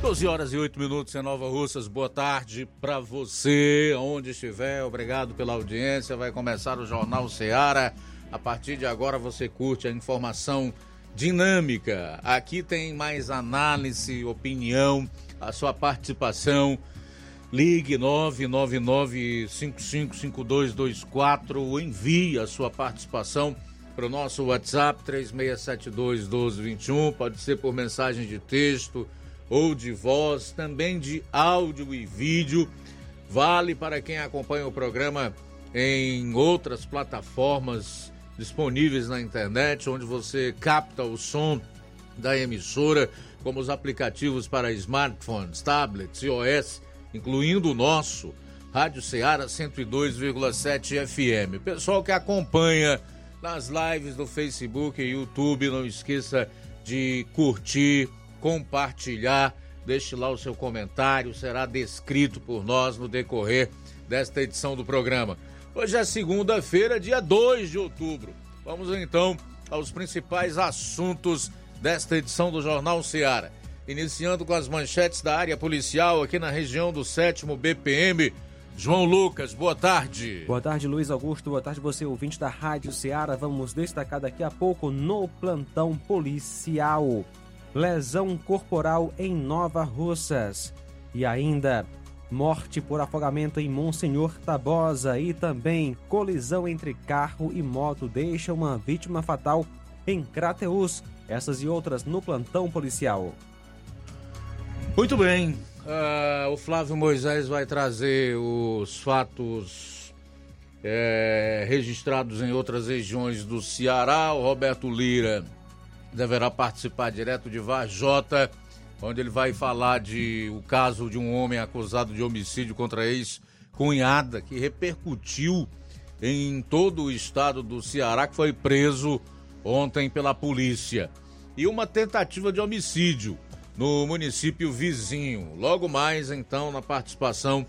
12 horas e 8 minutos em Nova Russas. Boa tarde para você, onde estiver. Obrigado pela audiência. Vai começar o Jornal Seara. A partir de agora você curte a informação dinâmica. Aqui tem mais análise, opinião, a sua participação. Ligue 999-555224. Envie a sua participação para o nosso WhatsApp 3672-1221. Pode ser por mensagem de texto ou de voz, também de áudio e vídeo. Vale para quem acompanha o programa em outras plataformas disponíveis na internet, onde você capta o som da emissora, como os aplicativos para smartphones, tablets, iOS, incluindo o nosso, Rádio Ceará 102,7 FM. Pessoal que acompanha nas lives do Facebook e YouTube, não esqueça de curtir, compartilhar, deixe lá o seu comentário, será descrito por nós no decorrer desta edição do programa. Hoje é segunda-feira, dia 2 de outubro. Vamos então aos principais assuntos desta edição do Jornal Seara. Iniciando com as manchetes da área policial aqui na região do 7 BPM. João Lucas, boa tarde. Boa tarde, Luiz Augusto. Boa tarde, você ouvinte da Rádio Ceará. Vamos destacar daqui a pouco no plantão policial lesão corporal em Nova Russas e ainda morte por afogamento em Monsenhor Tabosa e também colisão entre carro e moto deixa uma vítima fatal em Crateus. Essas e outras no plantão policial. Muito bem. Uh, o Flávio Moisés vai trazer os fatos é, registrados em outras regiões do Ceará. O Roberto Lira deverá participar direto de Varjota, onde ele vai falar de o caso de um homem acusado de homicídio contra ex-cunhada, que repercutiu em todo o estado do Ceará, que foi preso ontem pela polícia. E uma tentativa de homicídio no município vizinho. Logo mais, então, na participação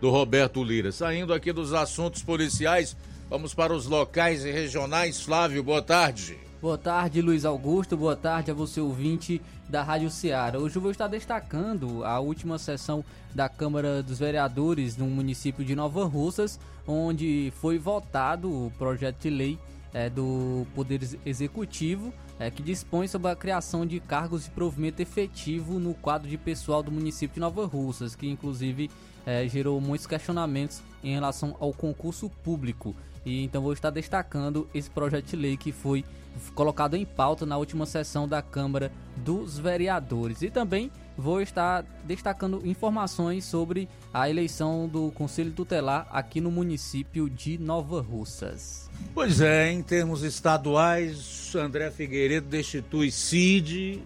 do Roberto Lira. Saindo aqui dos assuntos policiais, vamos para os locais e regionais. Flávio, boa tarde. Boa tarde, Luiz Augusto. Boa tarde a você, ouvinte da Rádio Ceará. Hoje eu vou estar destacando a última sessão da Câmara dos Vereadores no município de Nova Russas, onde foi votado o projeto de lei é, do Poder Executivo é, que dispõe sobre a criação de cargos de provimento efetivo no quadro de pessoal do município de Nova Russas, que inclusive é, gerou muitos questionamentos em relação ao concurso público. E então vou estar destacando esse projeto de lei que foi colocado em pauta na última sessão da Câmara dos Vereadores. E também vou estar destacando informações sobre a eleição do Conselho Tutelar aqui no município de Nova Russas. Pois é, em termos estaduais, André Figueiredo destitui CID,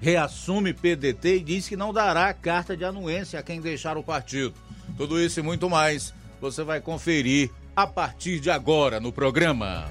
reassume PDT e diz que não dará carta de anuência a quem deixar o partido. Tudo isso e muito mais você vai conferir a partir de agora no programa.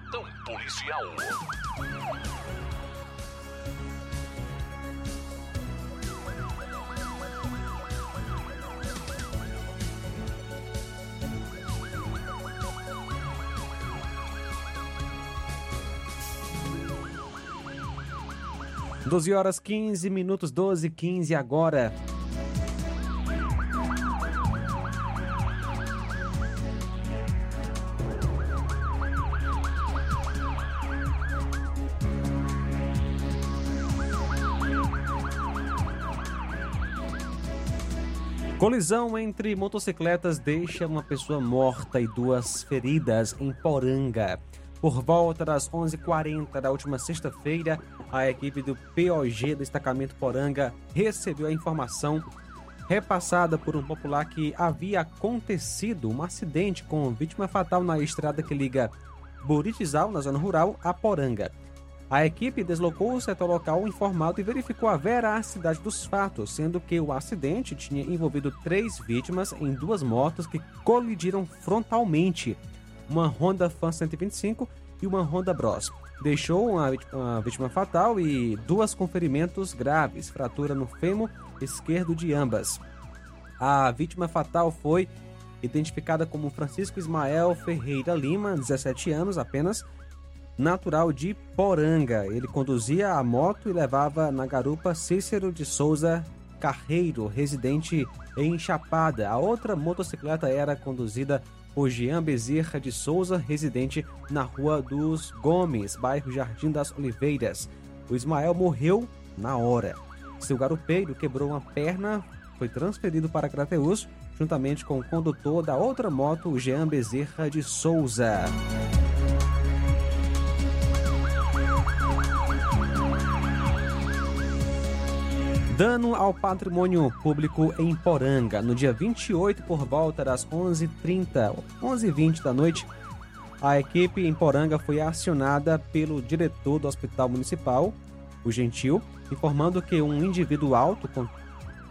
policial. Doze horas 15 minutos, 12 15 agora. Colisão entre motocicletas deixa uma pessoa morta e duas feridas em Poranga. Por volta das 11h40 da última sexta-feira, a equipe do POG Destacamento Poranga recebeu a informação repassada por um popular que havia acontecido um acidente com vítima fatal na estrada que liga Buritizal, na zona rural, a Poranga. A equipe deslocou-se até o local informado e verificou a veracidade dos fatos, sendo que o acidente tinha envolvido três vítimas em duas motos que colidiram frontalmente, uma Honda Fan 125 e uma Honda Bros. Deixou uma vítima, uma vítima fatal e duas com ferimentos graves, fratura no fêmur esquerdo de ambas. A vítima fatal foi identificada como Francisco Ismael Ferreira Lima, 17 anos apenas, natural de Poranga. Ele conduzia a moto e levava na garupa Cícero de Souza Carreiro, residente em Chapada. A outra motocicleta era conduzida por Jean Bezerra de Souza, residente na Rua dos Gomes, bairro Jardim das Oliveiras. O Ismael morreu na hora. Seu garupeiro quebrou uma perna, foi transferido para Crateus, juntamente com o condutor da outra moto, Jean Bezerra de Souza. Dano ao patrimônio público em Poranga. No dia 28, por volta das 11h30, 11h20 da noite, a equipe em Poranga foi acionada pelo diretor do Hospital Municipal, o Gentil, informando que um indivíduo alto com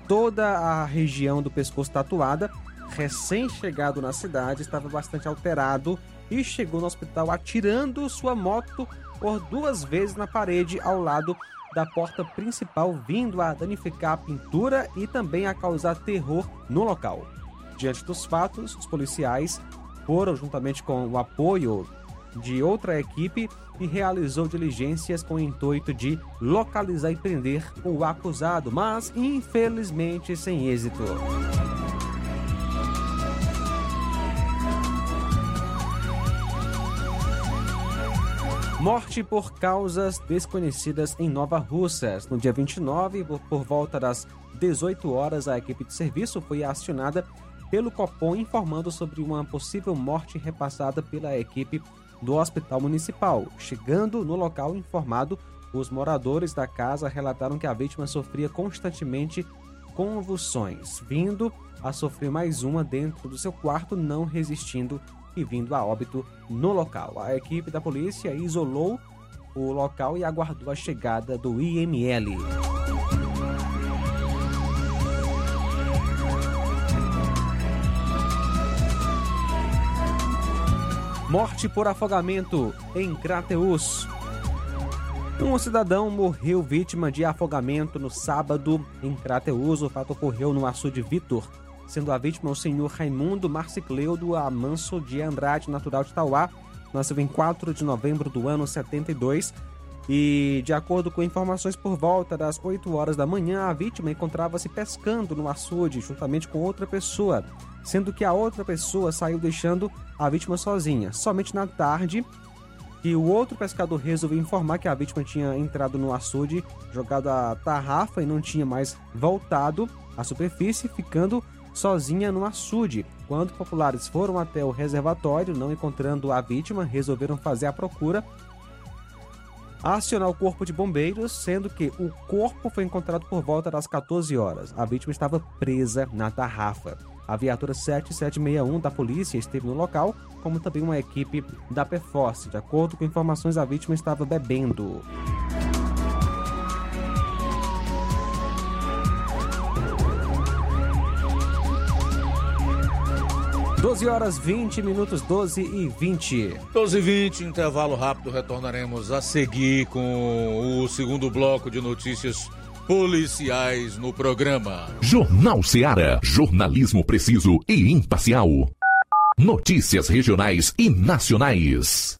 toda a região do pescoço tatuada, recém-chegado na cidade, estava bastante alterado e chegou no hospital atirando sua moto por duas vezes na parede ao lado da porta principal, vindo a danificar a pintura e também a causar terror no local. Diante dos fatos, os policiais foram, juntamente com o apoio de outra equipe, e realizou diligências com o intuito de localizar e prender o acusado, mas infelizmente sem êxito. Morte por causas desconhecidas em Nova Russas. No dia 29, por volta das 18 horas, a equipe de serviço foi acionada pelo Copom informando sobre uma possível morte repassada pela equipe do Hospital Municipal. Chegando no local informado, os moradores da casa relataram que a vítima sofria constantemente convulsões, vindo a sofrer mais uma dentro do seu quarto, não resistindo e vindo a óbito no local. A equipe da polícia isolou o local e aguardou a chegada do IML. Morte por afogamento em Crateus. Um cidadão morreu vítima de afogamento no sábado em Crateus. O fato ocorreu no açude Vitor, sendo a vítima o senhor Raimundo Marcicleudo Amanso de Andrade, natural de Tauá, nasceu em 4 de novembro do ano 72. E, de acordo com informações, por volta das 8 horas da manhã, a vítima encontrava-se pescando no açude juntamente com outra pessoa, sendo que a outra pessoa saiu deixando a vítima sozinha. Somente na tarde, que o outro pescador resolveu informar que a vítima tinha entrado no açude, jogado a tarrafa e não tinha mais voltado à superfície, ficando sozinha no açude. Quando populares foram até o reservatório, não encontrando a vítima, resolveram fazer a procura, acionar o corpo de bombeiros, sendo que o corpo foi encontrado por volta das 14 horas. A vítima estava presa na tarrafa. A viatura 7761 da polícia esteve no local, como também uma equipe da PFOS. De acordo com informações, a vítima estava bebendo. 12 horas 20 minutos, 12 e 20. 12 e 20, intervalo rápido. Retornaremos a seguir com o segundo bloco de notícias policiais no programa. Jornal Seara. Jornalismo preciso e imparcial. Notícias regionais e nacionais.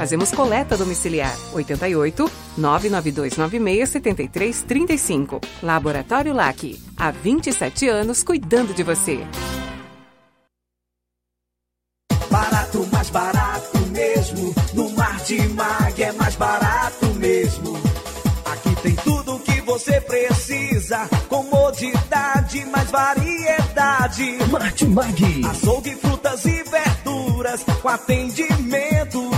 Fazemos coleta domiciliar 88 99296 7335. Laboratório LAC. Há 27 anos cuidando de você. Barato, mais barato mesmo. No Mar de Mag é mais barato mesmo. Aqui tem tudo o que você precisa. Comodidade, mais variedade. Martimag. Açougue, frutas e verduras. Com atendimento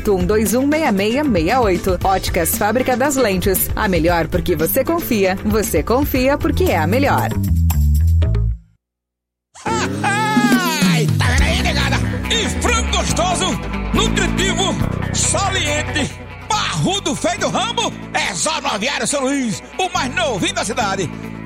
6668. Óticas Fábrica das Lentes. A melhor porque você confia. Você confia porque é a melhor. Ai, tá vendo aí? E frango gostoso, nutritivo, saliente, barrudo feio do ramo, é só no Aviário São Luís, o mais novinho da cidade.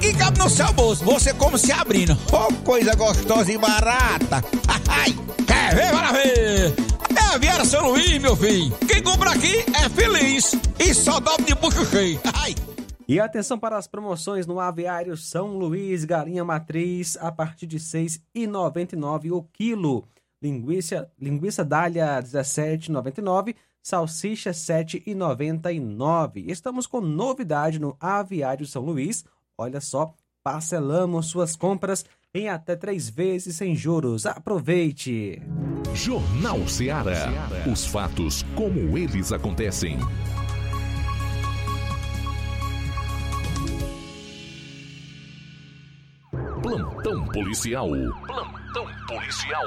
que cabe no seu bolso. Você como se abrindo. Oh, coisa gostosa e barata. Ai, quer ver, para ver. É Aviário São Luís, meu filho. Quem compra aqui é feliz. E só dobra de bucho cheio. Ai. E atenção para as promoções no Aviário São Luís, galinha matriz a partir de R$ 6,99 o quilo. Linguiça, linguiça dália R$ 17,99, salsicha R$ 7,99. Estamos com novidade no Aviário São Luís. Olha só, parcelamos suas compras em até três vezes sem juros. Aproveite! Jornal Ceará. Os fatos como eles acontecem. Plantão policial. Plantão policial.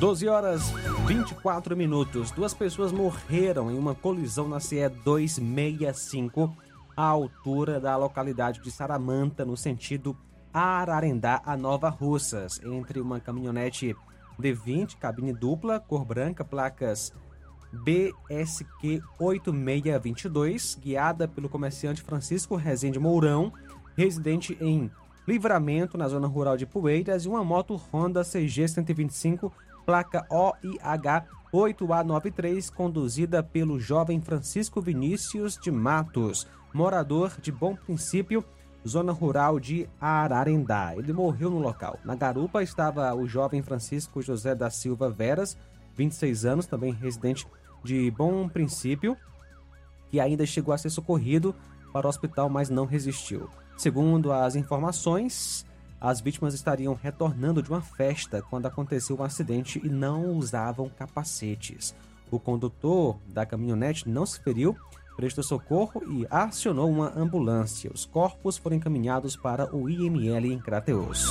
Doze horas 24 minutos. Duas pessoas morreram em uma colisão na CE 265, à altura da localidade de Saramanta, no sentido Ararendá a Nova Russas, entre uma caminhonete D20, cabine dupla, cor branca, placas BSQ 8622, guiada pelo comerciante Francisco Rezende Mourão, residente em Livramento, na zona rural de Poeiras, e uma moto Honda CG 125, placa OIH 8A93, conduzida pelo jovem Francisco Vinícius de Matos, morador de Bom Princípio, zona rural de Ararendá. Ele morreu no local. Na garupa estava o jovem Francisco José da Silva Veras, 26 anos, também residente de Bom Princípio, que ainda chegou a ser socorrido para o hospital, mas não resistiu. Segundo as informações, as vítimas estariam retornando de uma festa quando aconteceu o um acidente e não usavam capacetes. O condutor da caminhonete não se feriu, prestou socorro e acionou uma ambulância. Os corpos foram encaminhados para o IML em Crateus.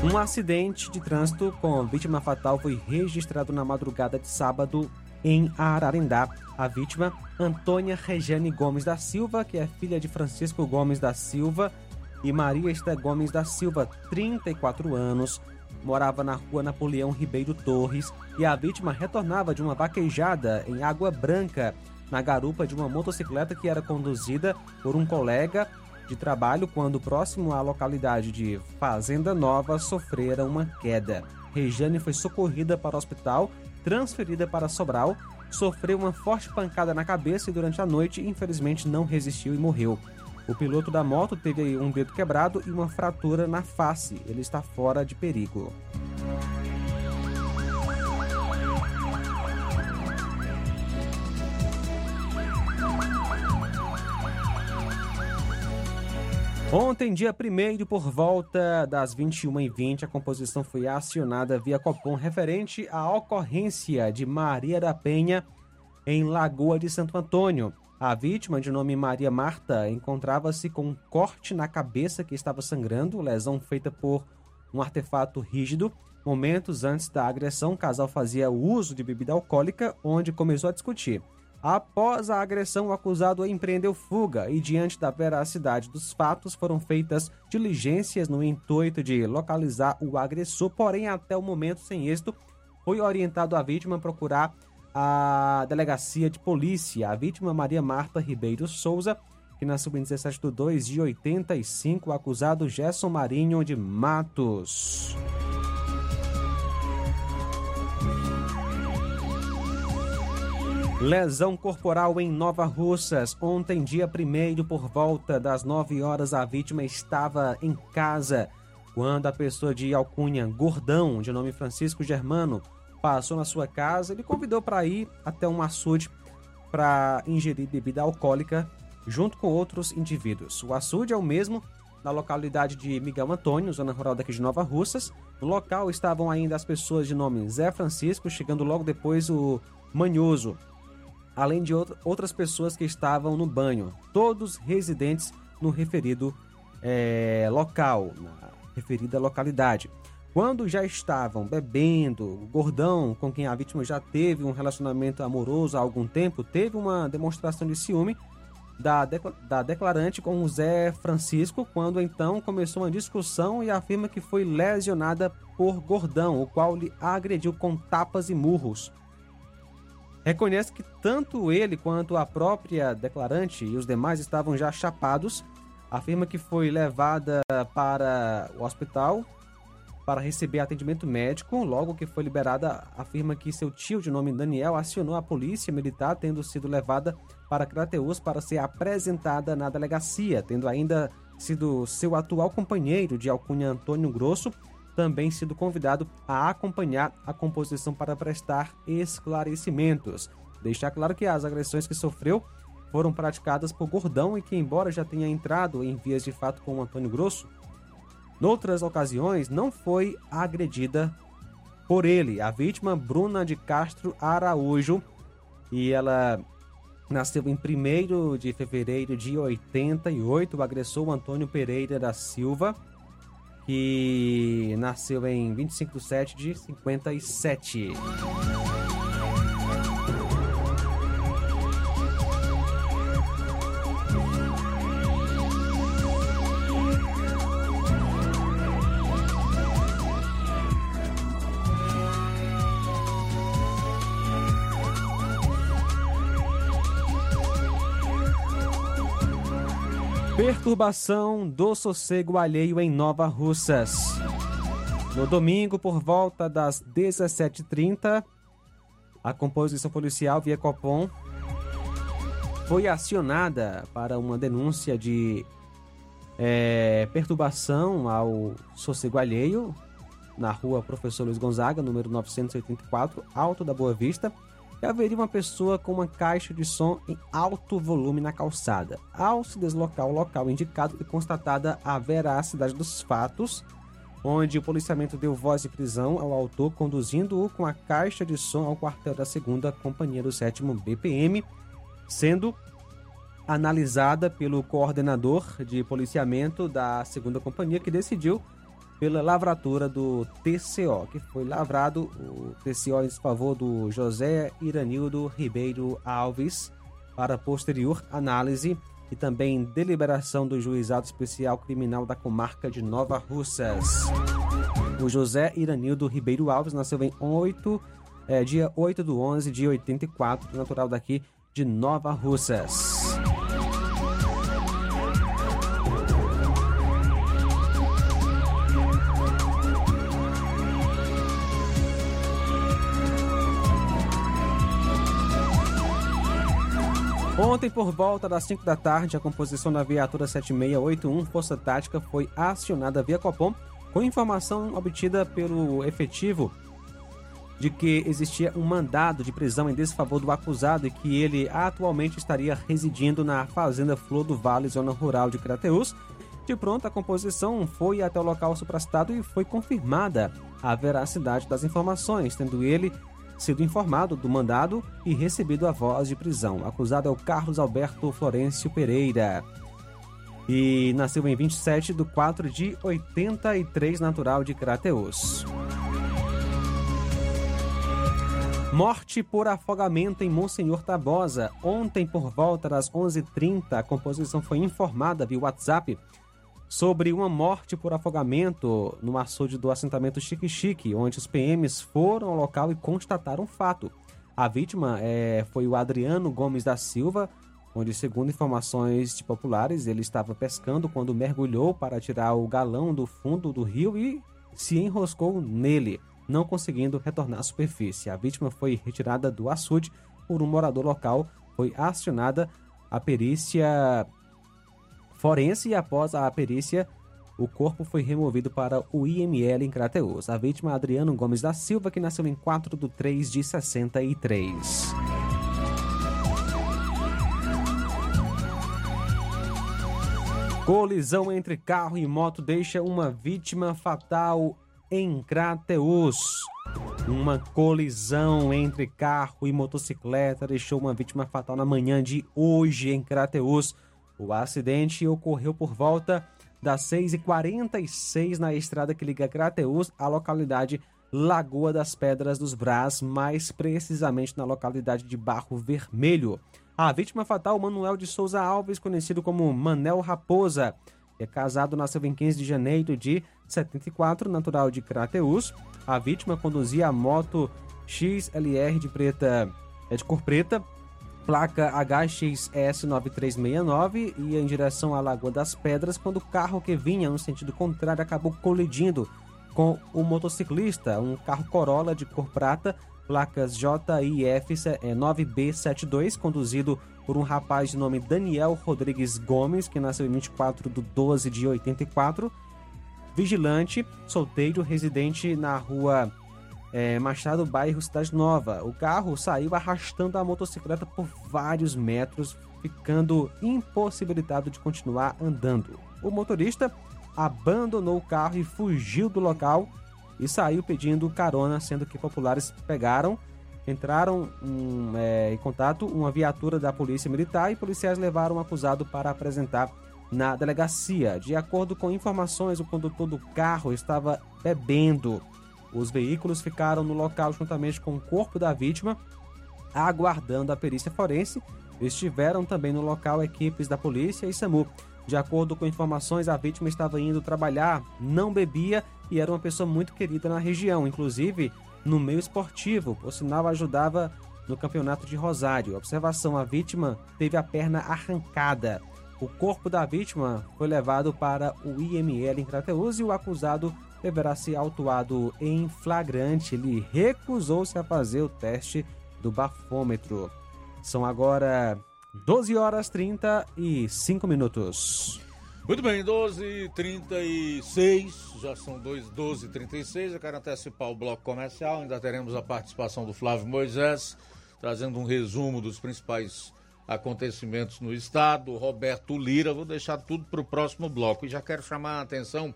Um acidente de trânsito com vítima fatal foi registrado na madrugada de sábado em Ararendá. A vítima, Antônia Regiane Gomes da Silva, que é filha de Francisco Gomes da Silva, e Maria Esther Gomes da Silva, 34 anos, morava na rua Napoleão Ribeiro Torres e a vítima retornava de uma vaquejada em Água Branca, na garupa de uma motocicleta que era conduzida por um colega de trabalho quando próximo à localidade de Fazenda Nova sofreram uma queda. Regiane foi socorrida para o hospital, transferida para Sobral, sofreu uma forte pancada na cabeça e durante a noite infelizmente não resistiu e morreu. O piloto da moto teve um dedo quebrado e uma fratura na face. Ele está fora de perigo. Ontem, dia 1 por volta das 21h20, a composição foi acionada via Copom referente à ocorrência de Maria da Penha em Lagoa de Santo Antônio. A vítima, de nome Maria Marta, encontrava-se com um corte na cabeça que estava sangrando, lesão feita por um artefato rígido, Momentos antes da agressão, o casal fazia uso de bebida alcoólica, onde começou a discutir. Após a agressão, o acusado empreendeu fuga e, diante da veracidade dos fatos, foram feitas diligências no intuito de localizar o agressor, porém, até o momento, sem êxito, foi orientado a vítima procurar a delegacia de polícia. A vítima, Maria Marta Ribeiro Souza, que nasceu em 17 de 2 de 85, o acusado Gerson Marinho de Matos. Lesão corporal em Nova Russas. Ontem, dia 1 por volta das 9 horas, a vítima estava em casa quando a pessoa de alcunha Gordão, de nome Francisco Germano, passou na sua casa. Ele convidou para ir até um açude para ingerir bebida alcoólica junto com outros indivíduos. O açude é o mesmo na localidade de Miguel Antônio, zona rural daqui de Nova Russas. No local estavam ainda as pessoas de nome Zé Francisco, chegando logo depois o Manhoso, além de outras pessoas que estavam no banho, todos residentes no referido é, local, na referida localidade. Quando já estavam bebendo, o gordão, com quem a vítima já teve um relacionamento amoroso há algum tempo, teve uma demonstração de ciúme da, da declarante com o Zé Francisco, quando então começou uma discussão e afirma que foi lesionada por gordão, o qual lhe agrediu com tapas e murros. Reconhece que tanto ele quanto a própria declarante e os demais estavam já chapados. Afirma que foi levada para o hospital para receber atendimento médico. Logo que foi liberada, afirma que seu tio, de nome Daniel, acionou a polícia militar, tendo sido levada para Crateus para ser apresentada na delegacia, tendo ainda sido seu atual companheiro de alcunha Antônio Grosso, também sido convidado a acompanhar a composição para prestar esclarecimentos. Deixar claro que as agressões que sofreu foram praticadas por Gordão e que, embora já tenha entrado em vias de fato com Antônio Grosso, noutras ocasiões não foi agredida por ele. A vítima, Bruna de Castro Araújo, e ela nasceu em 1 de fevereiro de 88. O agressor Antônio Pereira da Silva que nasceu em 25 de 7 de 57. Perturbação do sossego alheio em Nova Russas. No domingo, por volta das 17h30, a composição policial via Copom foi acionada para uma denúncia de é, perturbação ao sossego alheio na rua Professor Luiz Gonzaga, número 984, Alto da Boa Vista que haveria uma pessoa com uma caixa de som em alto volume na calçada. Ao se deslocar ao local indicado, foi constatada a veracidade dos fatos, onde o policiamento deu voz de prisão ao autor, conduzindo-o com a caixa de som ao quartel da segunda companhia do sétimo BPM, sendo analisada pelo coordenador de policiamento da segunda companhia, que decidiu pela lavratura do TCO, que foi lavrado o TCO em favor do José Iranildo Ribeiro Alves para posterior análise e também deliberação do Juizado Especial Criminal da Comarca de Nova Russas. O José Iranildo Ribeiro Alves nasceu em 8, é, dia 8 do 11 de 84, natural daqui de Nova Russas. Ontem, por volta das 5 da tarde, a composição da viatura 7681 Força Tática foi acionada via Copom com informação obtida pelo efetivo de que existia um mandado de prisão em desfavor do acusado e que ele atualmente estaria residindo na Fazenda Flor do Vale, zona rural de Crateus. De pronto, a composição foi até o local suprastado e foi confirmada a veracidade das informações, tendo ele sido informado do mandado e recebido a voz de prisão. Acusado é o Carlos Alberto Florencio Pereira. E nasceu em 27 de 4 de 83, natural de Crateus. Morte por afogamento em Monsenhor Tabosa. Ontem, por volta das 11h30, a composição foi informada via WhatsApp sobre uma morte por afogamento no açude do assentamento Chique Chique, onde os PMs foram ao local e constataram o fato. A vítima é, foi o Adriano Gomes da Silva, onde, segundo informações de populares, ele estava pescando quando mergulhou para tirar o galão do fundo do rio e se enroscou nele, não conseguindo retornar à superfície. A vítima foi retirada do açude por um morador local, foi acionada a perícia forense e após a perícia, o corpo foi removido para o IML em Crateus. A vítima Adriano Gomes da Silva, que nasceu em 4 de 3 de 63. Colisão entre carro e moto deixa uma vítima fatal em Crateus. Uma colisão entre carro e motocicleta deixou uma vítima fatal na manhã de hoje em Crateus. O acidente ocorreu por volta das 6h46 na estrada que liga Crateus à localidade Lagoa das Pedras dos Brás, mais precisamente na localidade de Barro Vermelho. A vítima fatal, Manuel de Souza Alves, conhecido como Manel Raposa, é casado, nasceu em 15 de janeiro de 74, natural de Crateus. A vítima conduzia a moto XLR de preta, é de cor preta, placa HXS9369 ia em direção à Lagoa das Pedras quando o carro que vinha no sentido contrário acabou colidindo com o motociclista, um carro Corolla de cor prata placas JIF 9B72, é, conduzido por um rapaz de nome Daniel Rodrigues Gomes, que nasceu em 24 de 12 de 84. Vigilante, solteiro, residente na rua é, Machado, bairro Cidade Nova. O carro saiu arrastando a motocicleta por vários metros, ficando impossibilitado de continuar andando. O motorista abandonou o carro e fugiu do local e saiu pedindo carona, sendo que populares pegaram, entraram um, é, em contato uma viatura da polícia militar e policiais levaram o acusado para apresentar na delegacia. De acordo com informações, o condutor do carro estava bebendo. Os veículos ficaram no local juntamente com o corpo da vítima, aguardando a perícia forense. Estiveram também no local equipes da polícia e SAMU. De acordo com informações, a vítima estava indo trabalhar, não bebia e era uma pessoa muito querida na região, inclusive no meio esportivo, por sinal ajudava no campeonato de Rosário. Observação: a vítima teve a perna arrancada. O corpo da vítima foi levado para o IML em Crateus e o acusado deverá ser autuado em flagrante. Ele recusou-se a fazer o teste do bafômetro. São agora 12 horas 35 minutos. Muito bem, 12h36, já são 12h36. Eu quero antecipar o bloco comercial. Ainda teremos a participação do Flávio Moisés, trazendo um resumo dos principais acontecimentos no estado. Roberto Lira, vou deixar tudo para o próximo bloco. E já quero chamar a atenção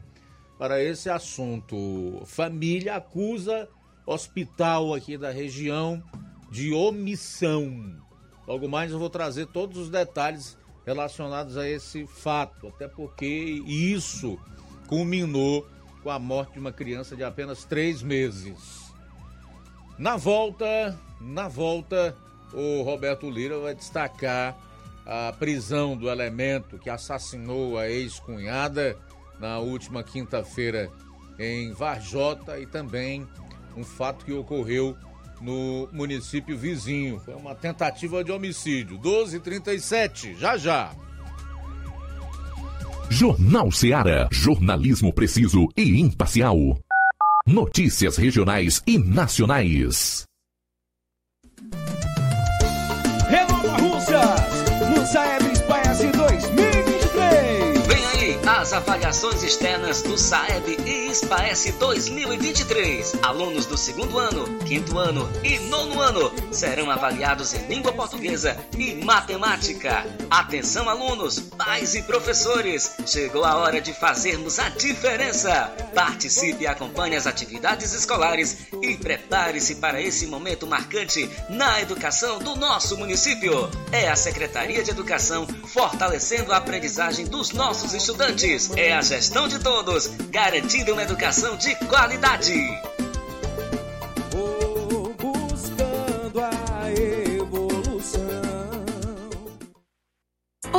para esse assunto. Família acusa hospital aqui da região de omissão. Logo mais eu vou trazer todos os detalhes relacionados a esse fato, até porque isso culminou com a morte de uma criança de apenas três meses. Na volta, na volta, o Roberto Lira vai destacar a prisão do elemento que assassinou a ex-cunhada na última quinta-feira em Varjota e também um fato que ocorreu no município vizinho. Foi uma tentativa de homicídio. 1237, já já. Jornal Seara. Jornalismo preciso e imparcial. Notícias regionais e nacionais. Renova Russas, Saeb avaliações externas do Saeb e SPAES 2023. Alunos do segundo ano, quinto ano e nono ano serão avaliados em língua portuguesa e matemática. Atenção, alunos, pais e professores. Chegou a hora de fazermos a diferença. Participe e acompanhe as atividades escolares e prepare-se para esse momento marcante na educação do nosso município. É a Secretaria de Educação fortalecendo a aprendizagem dos nossos estudantes. É a gestão de todos, garantindo uma educação de qualidade.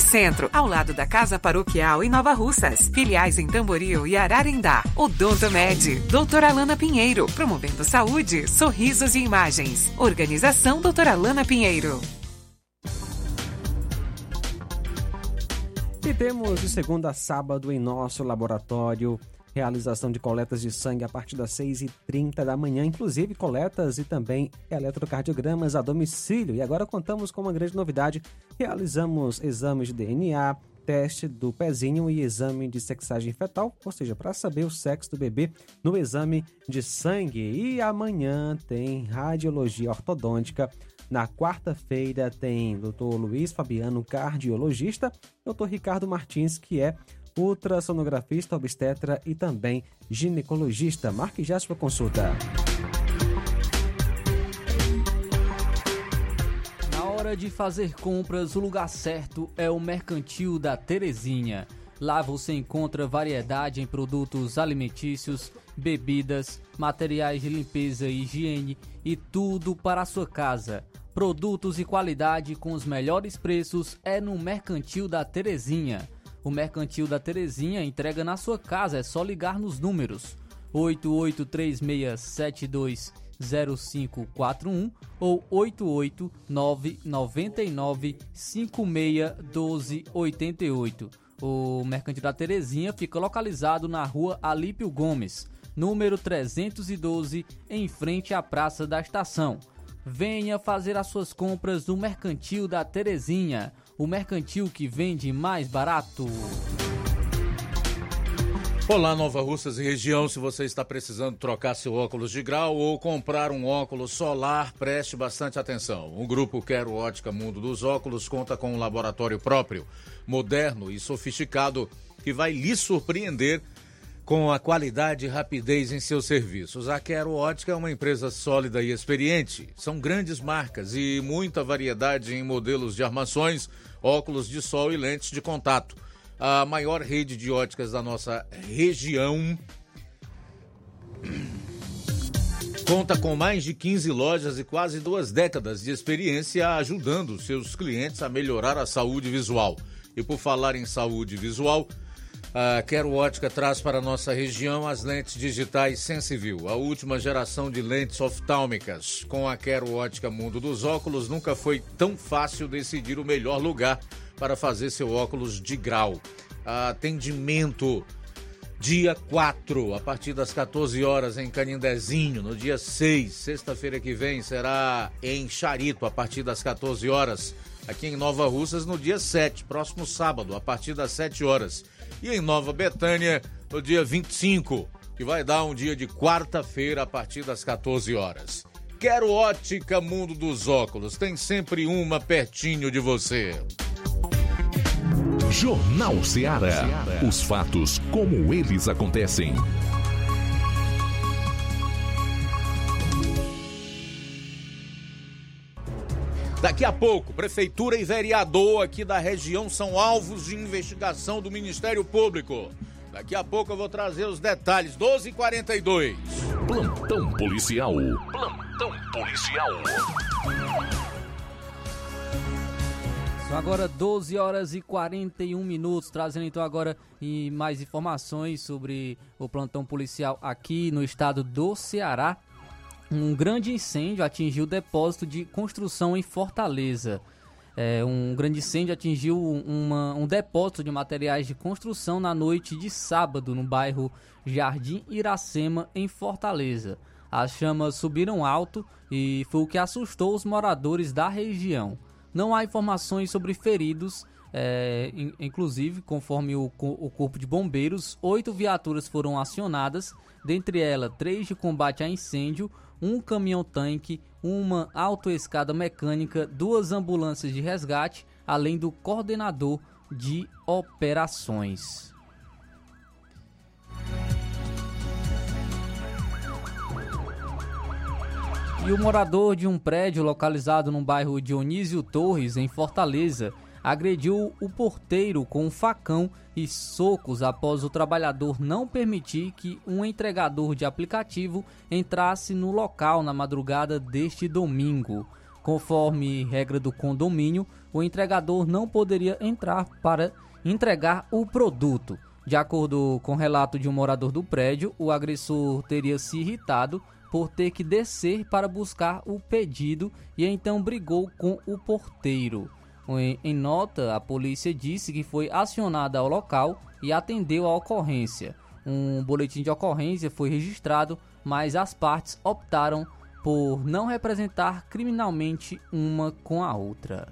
Centro, ao lado da Casa Paroquial em Nova Russas. Filiais em Tamboril e Ararendá. Odonto Med, doutora Alana Pinheiro, promovendo saúde, sorrisos e imagens. Organização doutora Alana Pinheiro. E temos de segunda a sábado em nosso laboratório realização de coletas de sangue a partir das 6h30 da manhã, inclusive coletas e também eletrocardiogramas a domicílio. E agora contamos com uma grande novidade: realizamos exames de DNA, teste do pezinho e exame de sexagem fetal, ou seja, para saber o sexo do bebê no exame de sangue. E amanhã tem radiologia ortodôntica. Na quarta-feira tem Dr. Luiz Fabiano, cardiologista, Dr. Ricardo Martins, que é ultrassonografista, obstetra e também ginecologista. Marque já sua consulta. Na hora de fazer compras, o lugar certo é o Mercantil da Terezinha. Lá você encontra variedade em produtos alimentícios, bebidas, materiais de limpeza e higiene e tudo para a sua casa. Produtos e qualidade com os melhores preços é no Mercantil da Terezinha. O Mercantil da Terezinha entrega na sua casa, é só ligar nos números 8836720541 ou 88999561288. O Mercantil da Terezinha fica localizado na rua Alípio Gomes, número 312, em frente à Praça da Estação. Venha fazer as suas compras no Mercantil da Terezinha, o mercantil que vende mais barato. Olá, Nova Russas e região. Se você está precisando trocar seu óculos de grau ou comprar um óculos solar, preste bastante atenção. O grupo Quero Ótica Mundo dos Óculos conta com um laboratório próprio, moderno e sofisticado que vai lhe surpreender com a qualidade e rapidez em seus serviços. A Quero Ótica é uma empresa sólida e experiente. São grandes marcas e muita variedade em modelos de armações, óculos de sol e lentes de contato. A maior rede de óticas da nossa região conta com mais de 15 lojas e quase duas décadas de experiência ajudando seus clientes a melhorar a saúde visual. E por falar em saúde visual, a Quero Ótica traz para nossa região as lentes digitais Sensiview, a última geração de lentes oftálmicas. Com a Quero Ótica Mundo dos Óculos, nunca foi tão fácil decidir o melhor lugar para fazer seu óculos de grau. Atendimento dia 4, a partir das 14 horas em Canindezinho. No dia 6, sexta-feira que vem, será em Charito, a partir das 14 horas. Aqui em Nova Russas, no dia 7, próximo sábado, a partir das 7 horas e em Nova Betânia no dia 25, que vai dar um dia de quarta-feira a partir das 14 horas. Quero ótica Mundo dos Óculos, tem sempre uma pertinho de você. Jornal Ceará. Os fatos como eles acontecem. Daqui a pouco, prefeitura e vereador aqui da região são alvos de investigação do Ministério Público. Daqui a pouco eu vou trazer os detalhes. 12h42. Plantão policial. Plantão policial. São agora 12 horas e 41 minutos, trazendo então agora e mais informações sobre o plantão policial aqui no estado do Ceará. Um grande incêndio atingiu o depósito de construção em Fortaleza. É, um grande incêndio atingiu uma, um depósito de materiais de construção na noite de sábado no bairro Jardim Iracema, em Fortaleza. As chamas subiram alto e foi o que assustou os moradores da região. Não há informações sobre feridos, é, in, inclusive, conforme o, o Corpo de Bombeiros, oito viaturas foram acionadas, dentre elas três de combate a incêndio, um caminhão-tanque, uma autoescada mecânica, duas ambulâncias de resgate, além do coordenador de operações. E o morador de um prédio localizado no bairro Dionísio Torres, em Fortaleza, agrediu o porteiro com um facão e socos após o trabalhador não permitir que um entregador de aplicativo entrasse no local na madrugada deste domingo. Conforme regra do condomínio, o entregador não poderia entrar para entregar o produto. De acordo com relato de um morador do prédio, o agressor teria se irritado por ter que descer para buscar o pedido e então brigou com o porteiro. Em nota, a polícia disse que foi acionada ao local e atendeu a ocorrência. Um boletim de ocorrência foi registrado, mas as partes optaram por não representar criminalmente uma com a outra.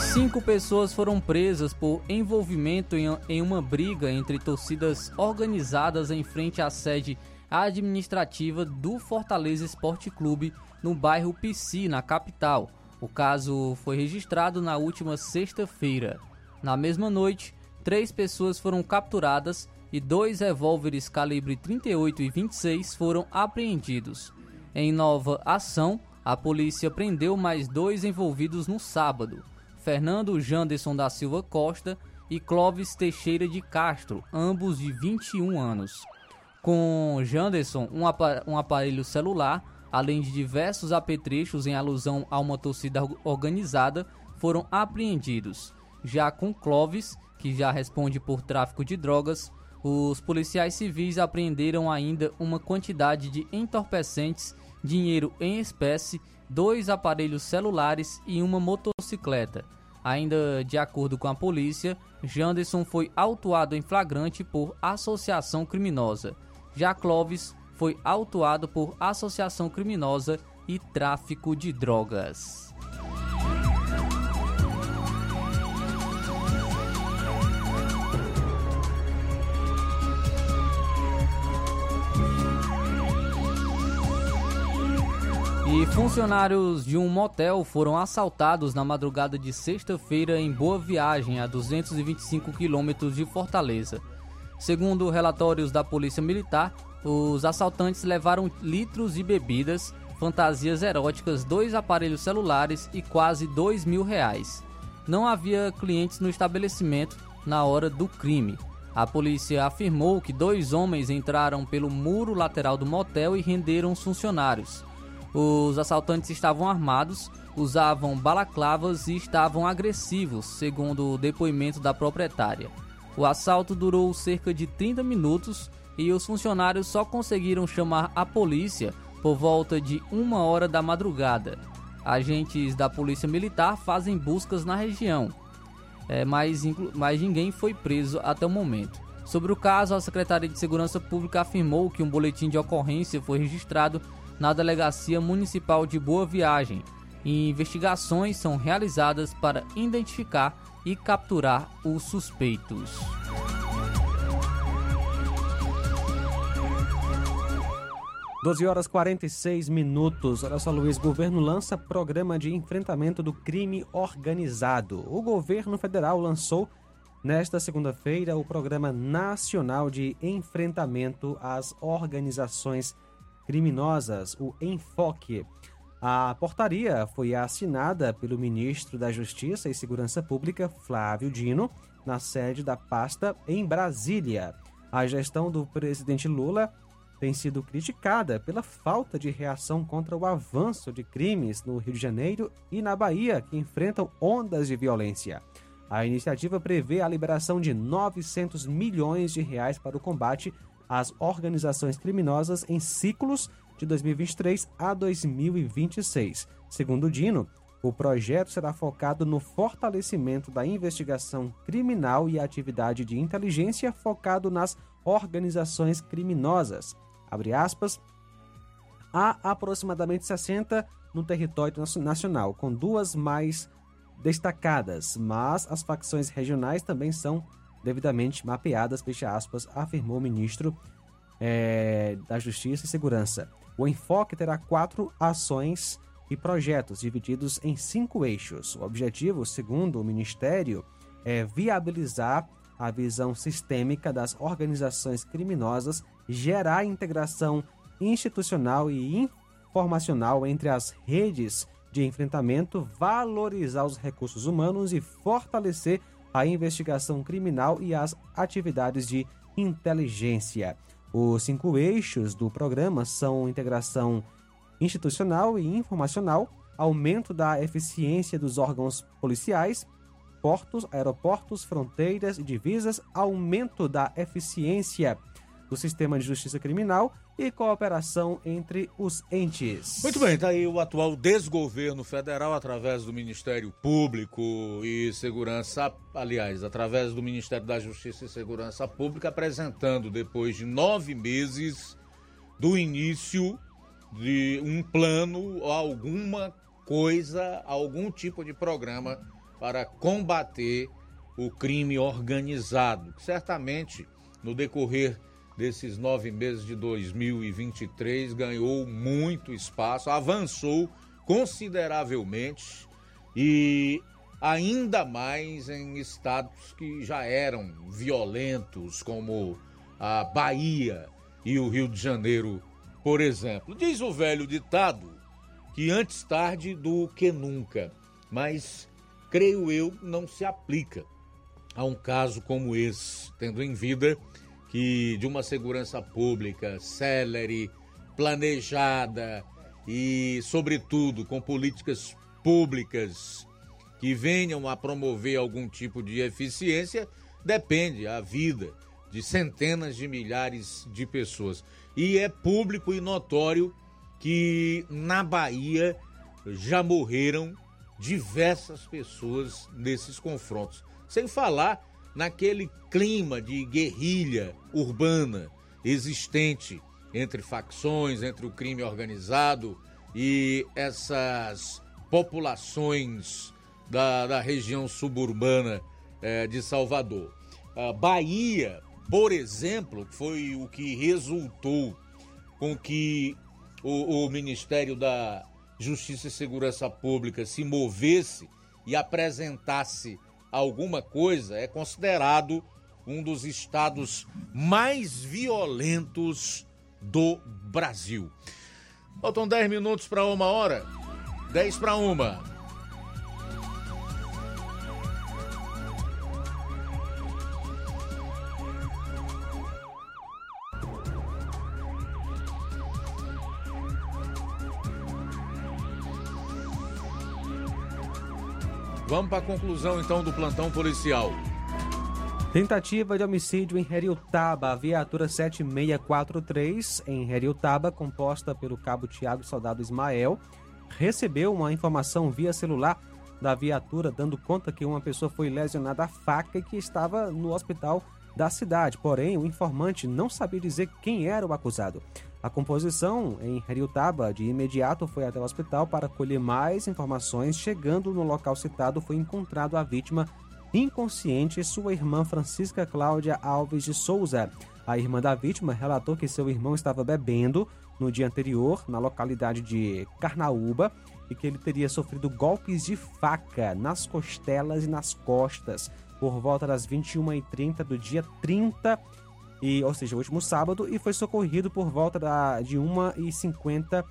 Cinco pessoas foram presas por envolvimento em, uma briga entre torcidas organizadas em frente à sede administrativa do Fortaleza Esporte Clube no bairro Pici, na capital. O caso foi registrado na última sexta-feira. Na mesma noite, três pessoas foram capturadas e dois revólveres calibre 38 e 26 foram apreendidos. Em nova ação, a polícia prendeu mais dois envolvidos no sábado. Fernando Janderson da Silva Costa e Clóvis Teixeira de Castro, ambos de 21 anos. Com Janderson, um, aparelho celular, além de diversos apetrechos em alusão a uma torcida organizada, foram apreendidos. Já com Clóvis, que já responde por tráfico de drogas, os policiais civis apreenderam ainda uma quantidade de entorpecentes, dinheiro em espécie, dois aparelhos celulares e uma motocicleta. Ainda de acordo com a polícia, Janderson foi autuado em flagrante por associação criminosa. Já Clóvis foi autuado por associação criminosa e tráfico de drogas. Funcionários de um motel foram assaltados na madrugada de sexta-feira em Boa Viagem, a 225 quilômetros de Fortaleza. Segundo relatórios da Polícia Militar, os assaltantes levaram litros de bebidas, fantasias eróticas, dois aparelhos celulares e quase dois mil reais. Não havia clientes no estabelecimento na hora do crime. A polícia afirmou que dois homens entraram pelo muro lateral do motel e renderam os funcionários. Os assaltantes estavam armados, usavam balaclavas e estavam agressivos, segundo o depoimento da proprietária. O assalto durou cerca de 30 minutos e os funcionários só conseguiram chamar a polícia por volta de uma hora da madrugada. Agentes da Polícia Militar fazem buscas na região, é, mas, mas ninguém foi preso até o momento. Sobre o caso, a Secretaria de Segurança Pública afirmou que um boletim de ocorrência foi registrado na Delegacia Municipal de Boa Viagem e investigações são realizadas para identificar e capturar os suspeitos. Doze horas 46 minutos. Olha só, Luiz. Governo lança programa de enfrentamento do crime organizado. O governo federal lançou nesta segunda-feira o Programa Nacional de Enfrentamento às Organizações criminosas, o Enfoque. A portaria foi assinada pelo ministro da Justiça e Segurança Pública, Flávio Dino, na sede da pasta em Brasília. A gestão do presidente Lula tem sido criticada pela falta de reação contra o avanço de crimes no Rio de Janeiro e na Bahia, que enfrentam ondas de violência. A iniciativa prevê a liberação de 900 milhões de reais para o combate as organizações criminosas em ciclos de 2023 a 2026. Segundo Dino, o projeto será focado no fortalecimento da investigação criminal e atividade de inteligência focado nas organizações criminosas. Abre aspas. Há aproximadamente 60 no território nacional, com duas mais destacadas, mas as facções regionais também são devidamente mapeadas, fecha aspas, afirmou o ministro é, da Justiça e Segurança. O enfoque terá quatro ações e projetos divididos em cinco eixos. O objetivo, segundo o Ministério, é viabilizar a visão sistêmica das organizações criminosas, gerar integração institucional e informacional entre as redes de enfrentamento, valorizar os recursos humanos e fortalecer a investigação criminal e as atividades de inteligência. Os cinco eixos do programa são integração institucional e informacional, aumento da eficiência dos órgãos policiais, portos, aeroportos, fronteiras e divisas, aumento da eficiência do sistema de justiça criminal e cooperação entre os entes. Muito bem, está aí o atual desgoverno federal através do Ministério Público e Segurança, aliás, através do Ministério da Justiça e Segurança Pública, apresentando depois de nove meses do início de um plano alguma coisa, algum tipo de programa para combater o crime organizado. Certamente, no decorrer desses nove meses de 2023, ganhou muito espaço, avançou consideravelmente e ainda mais em estados que já eram violentos, como a Bahia e o Rio de Janeiro, por exemplo. Diz o velho ditado que antes tarde do que nunca, mas creio eu não se aplica a um caso como esse, tendo em vida que de uma segurança pública célere, planejada e, sobretudo, com políticas públicas que venham a promover algum tipo de eficiência, depende a vida de centenas de milhares de pessoas. E é público e notório que na Bahia já morreram diversas pessoas nesses confrontos. Sem falar naquele clima de guerrilha urbana existente entre facções, entre o crime organizado e essas populações da, da região suburbana eh, de Salvador. A Bahia, por exemplo, foi o que resultou com que o, o Ministério da Justiça e Segurança Pública se movesse e apresentasse alguma coisa, é considerado um dos estados mais violentos do Brasil. Faltam 10 minutos para uma hora. 10 para uma. Vamos para a conclusão então do plantão policial. Tentativa de homicídio em Heriutaba, viatura 7643 em Heriutaba, composta pelo cabo Tiago Soldado Ismael, recebeu uma informação via celular da viatura dando conta que uma pessoa foi lesionada a faca e que estava no hospital da cidade. Porém, o informante não sabia dizer quem era o acusado. A composição em Heriutaba de imediato foi até o hospital para colher mais informações. Chegando no local citado, foi encontrado a vítima inconsciente, sua irmã Francisca Cláudia Alves de Souza. A irmã da vítima relatou que seu irmão estava bebendo no dia anterior na localidade de Carnaúba e que ele teria sofrido golpes de faca nas costelas e nas costas por volta das 21h30 do dia 30 e, ou seja, o último sábado, e foi socorrido por volta da, de 1h50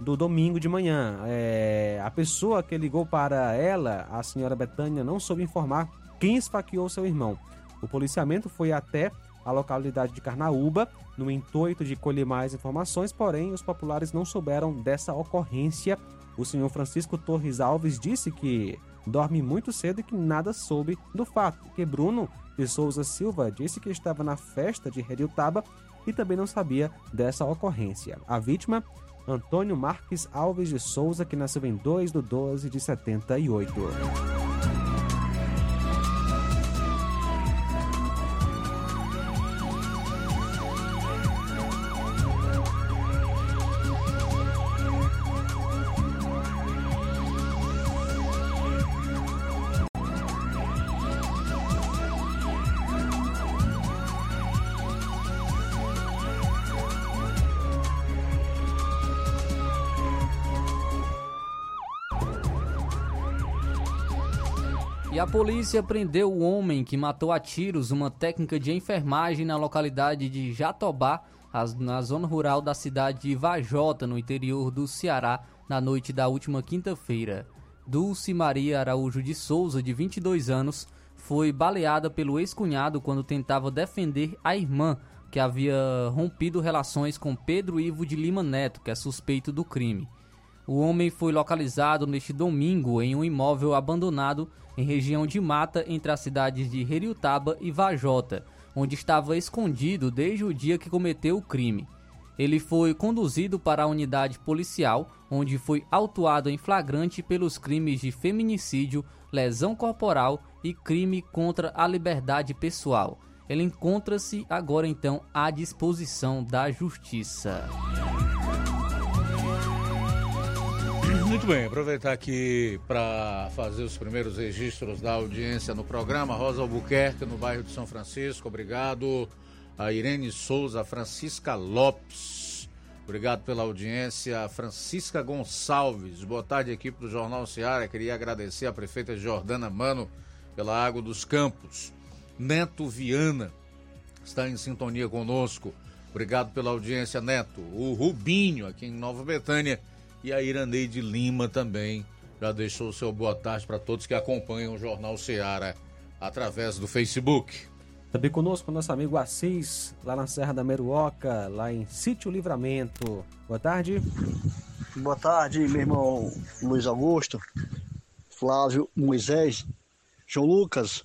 do domingo de manhã. É, a pessoa que ligou para ela, a senhora Betânia, não soube informar quem esfaqueou seu irmão. O policiamento foi até a localidade de Carnaúba, no intuito de colher mais informações, porém os populares não souberam dessa ocorrência. O senhor Francisco Torres Alves disse que dorme muito cedo e que nada soube do fato, que Bruno de Souza Silva disse que estava na festa de Heriutaba e também não sabia dessa ocorrência. A vítima, Antônio Marques Alves de Souza, que nasceu em 2 de 12 de 78. Polícia prendeu o homem que matou a tiros uma técnica de enfermagem na localidade de Jatobá, na zona rural da cidade de Vajota, no interior do Ceará, na noite da última quinta-feira. Dulce Maria Araújo de Souza, de 22 anos, foi baleada pelo ex-cunhado quando tentava defender a irmã, que havia rompido relações com Pedro Ivo de Lima Neto, que é suspeito do crime. O homem foi localizado neste domingo em um imóvel abandonado em região de mata entre as cidades de Heriutaba e Vajota, onde estava escondido desde o dia que cometeu o crime. Ele foi conduzido para a unidade policial, onde foi autuado em flagrante pelos crimes de feminicídio, lesão corporal e crime contra a liberdade pessoal. Ele encontra-se agora então à disposição da justiça. Muito bem, aproveitar aqui para fazer os primeiros registros da audiência no programa. Rosa Albuquerque, no bairro de São Francisco, obrigado. A Irene Souza, Francisca Lopes, obrigado pela audiência. Francisca Gonçalves, boa tarde aqui para o Jornal Seara. Queria agradecer a prefeita Jordana Mano pela Água dos Campos. Neto Viana está em sintonia conosco. Obrigado pela audiência, Neto. O Rubinho, aqui em Nova Betânia e a Iraneide Lima também já deixou o seu boa tarde para todos que acompanham o Jornal Seara através do Facebook. Também conosco o nosso amigo Assis, lá na Serra da Meruoca, lá em Sítio Livramento. Boa tarde. Boa tarde, meu irmão Luiz Augusto, Flávio Moisés, João Lucas.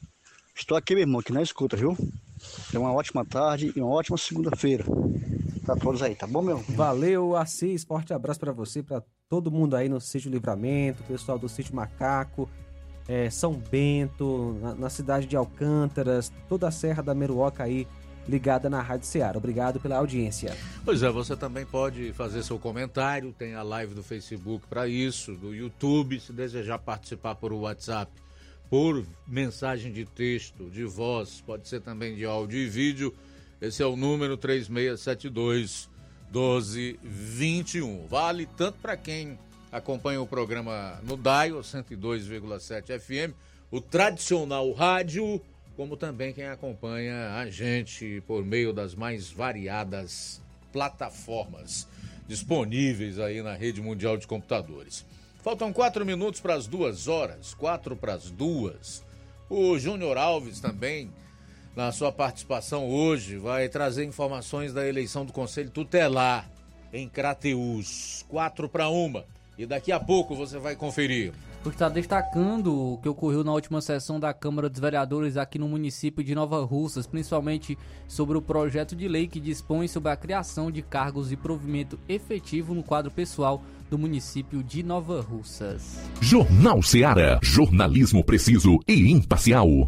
Estou aqui, meu irmão, aqui na escuta, viu? Tenha uma ótima tarde e uma ótima segunda-feira para todos aí, tá bom, meu? Valeu, Assis. Forte abraço para você, para todo mundo aí no Sítio Livramento, pessoal do Sítio Macaco, é, São Bento, na, na, cidade de Alcântaras, toda a Serra da Meruoca aí ligada na Rádio Ceará. Obrigado pela audiência. Pois é, você também pode fazer seu comentário, tem a live do Facebook para isso, do YouTube, se desejar participar por WhatsApp, por mensagem de texto, de voz, pode ser também de áudio e vídeo esse é o número 3672 1221. Vale tanto para quem acompanha o programa no Dial 102,7 FM, o tradicional rádio, como também quem acompanha a gente por meio das mais variadas plataformas disponíveis aí na rede mundial de computadores. Faltam quatro minutos para as duas horas, quatro para as duas. O Júnior Alves também na sua participação hoje, vai trazer informações da eleição do Conselho Tutelar em Crateus. 4 para uma. E daqui a pouco você vai conferir. Está destacando o que ocorreu na última sessão da Câmara dos Vereadores aqui no município de Nova Russas, principalmente sobre o projeto de lei que dispõe sobre a criação de cargos de provimento efetivo no quadro pessoal do município de Nova Russas. Jornal Seara. Jornalismo preciso e imparcial.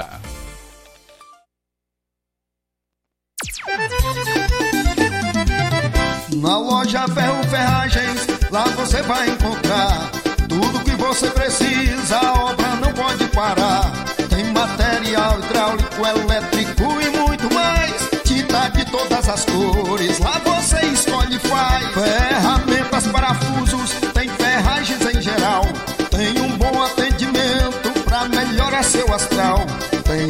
na loja Ferro Ferragens, lá você vai encontrar tudo que você precisa, a obra não pode parar. Tem material hidráulico, elétrico e muito mais. Tinta de todas as cores, lá você escolhe e faz. Ferramentas, parafusos, tem ferragens em geral. Tem um bom atendimento pra melhorar seu astral.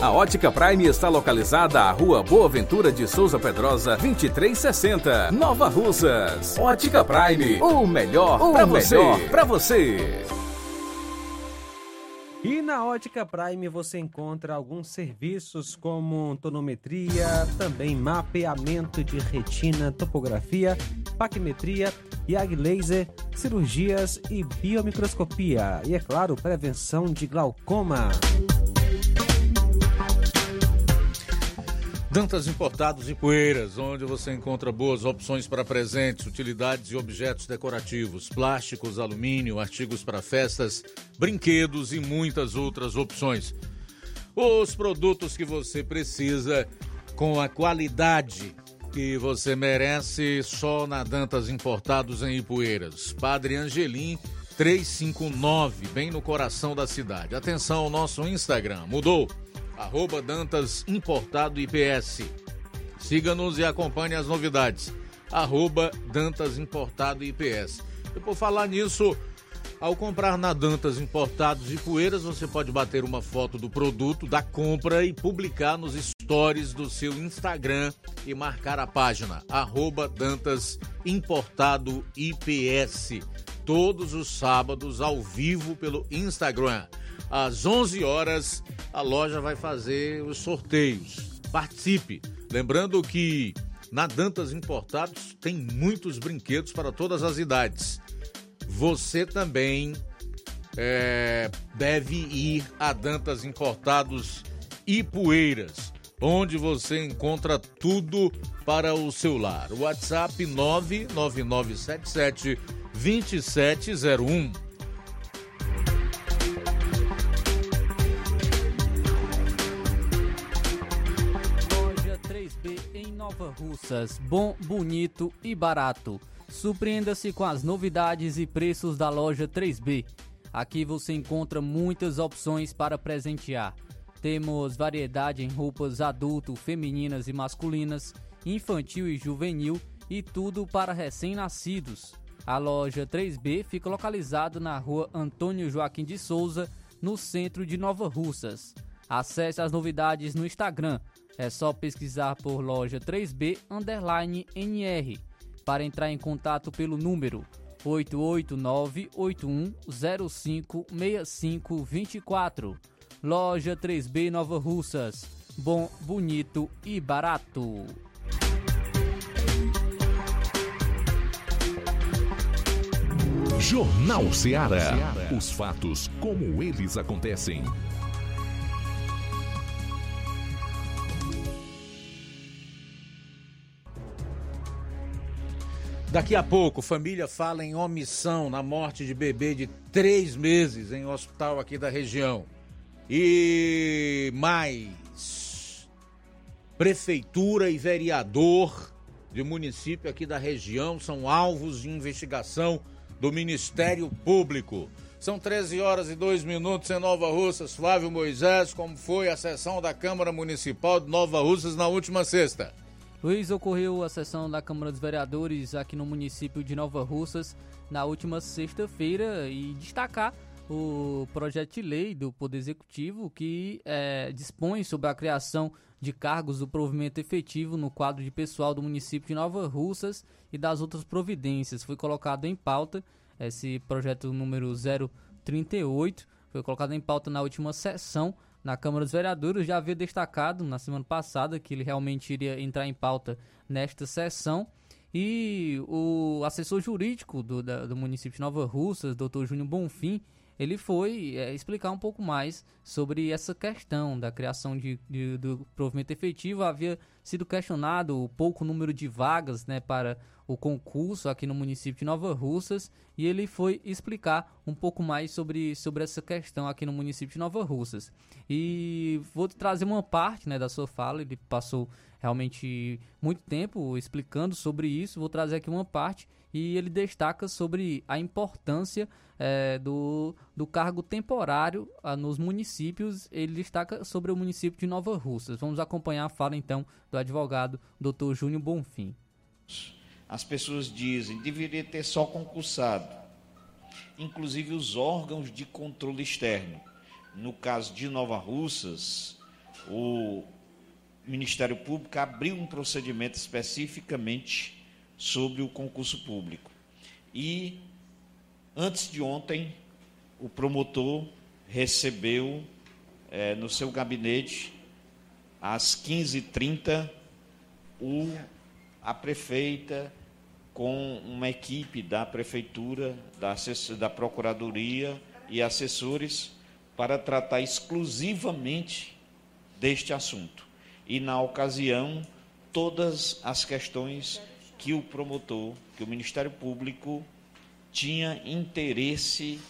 A Ótica Prime está localizada à Rua Boa Ventura de Souza Pedrosa, 2360, Nova Russas. Ótica Prime, o melhor para você. Pra você. E na Ótica Prime você encontra alguns serviços como tonometria, também mapeamento de retina, topografia, paquimetria, IAG laser, cirurgias e biomicroscopia. E é claro, prevenção de glaucoma. Dantas Importados e Poeiras, onde você encontra boas opções para presentes, utilidades e objetos decorativos, plásticos, alumínio, artigos para festas, brinquedos e muitas outras opções. Os produtos que você precisa com a qualidade que você merece só na Dantas Importados em Ipueiras. Padre Angelim 359, bem no coração da cidade. Atenção ao nosso Instagram, mudou arroba Dantas Importado IPS. Siga-nos e acompanhe as novidades. Arroba Dantas Importado IPS. E por falar nisso, ao comprar na Dantas Importados e Poeiras, você pode bater uma foto do produto, da compra e publicar nos stories do seu Instagram e marcar a página arroba Dantas Importado IPS. Todos os sábados ao vivo pelo Instagram às 11 horas, a loja vai fazer os sorteios. Participe. Lembrando que na Dantas Importados tem muitos brinquedos para todas as idades. Você também é, deve ir a Dantas Importados e Poeiras, onde você encontra tudo para o seu lar. WhatsApp 99977 2701. Nova Russas, bom, bonito e barato. Surpreenda-se com as novidades e preços da loja 3B. Aqui você encontra muitas opções para presentear. Temos variedade em roupas adulto, femininas e masculinas, infantil e juvenil e tudo para recém-nascidos. A loja 3B fica localizada na rua Antônio Joaquim de Souza, no centro de Nova Russas. Acesse as novidades no Instagram, é só pesquisar por loja 3B underline NR para entrar em contato pelo número 889-8105-6524. Loja 3B Nova Russas. Bom, bonito e barato. Jornal Ceará. Os fatos como eles acontecem. Daqui a pouco, família fala em omissão na morte de bebê de três meses em hospital aqui da região. E mais, prefeitura e vereador de município aqui da região são alvos de investigação do Ministério Público. São 13 horas e 2 minutos em Nova Russas. Flávio Moisés, como foi a sessão da Câmara Municipal de Nova Russas na última sexta? Luiz, ocorreu a sessão da Câmara dos Vereadores aqui no município de Nova Russas na última sexta-feira e destacar o projeto de lei do Poder Executivo que é, dispõe sobre a criação de cargos do provimento efetivo no quadro de pessoal do município de Nova Russas e das outras providências. Foi colocado em pauta esse projeto número 038, foi colocado em pauta na última sessão na Câmara dos Vereadores. Já havia destacado na semana passada que ele realmente iria entrar em pauta nesta sessão. E o assessor jurídico do, da, do município de Nova Russas, doutor Júnior Bonfim, ele foi é, explicar um pouco mais sobre essa questão da criação de, de, do provimento efetivo. Havia sido questionado o pouco número de vagas né, para o concurso aqui no município de Nova Russas e ele foi explicar um pouco mais sobre, sobre essa questão aqui no município de Nova Russas. E vou trazer uma parte né, da sua fala, ele passou realmente muito tempo explicando sobre isso, vou trazer aqui uma parte e ele destaca sobre a importância é, do, do cargo temporário ah, nos municípios. Ele destaca sobre o município de Nova Russas. Vamos acompanhar a fala então do advogado Dr. Júnior Bonfim. As pessoas dizem deveria ter só concursado, inclusive os órgãos de controle externo. No caso de Nova Russas, o Ministério Público abriu um procedimento especificamente sobre o concurso público. E antes de ontem, o promotor recebeu é, no seu gabinete, às 15h30, o, a prefeita com uma equipe da prefeitura, da, da procuradoria e assessores para tratar exclusivamente deste assunto. E na ocasião, todas as questões que o promotor, que o Ministério Público tinha interesse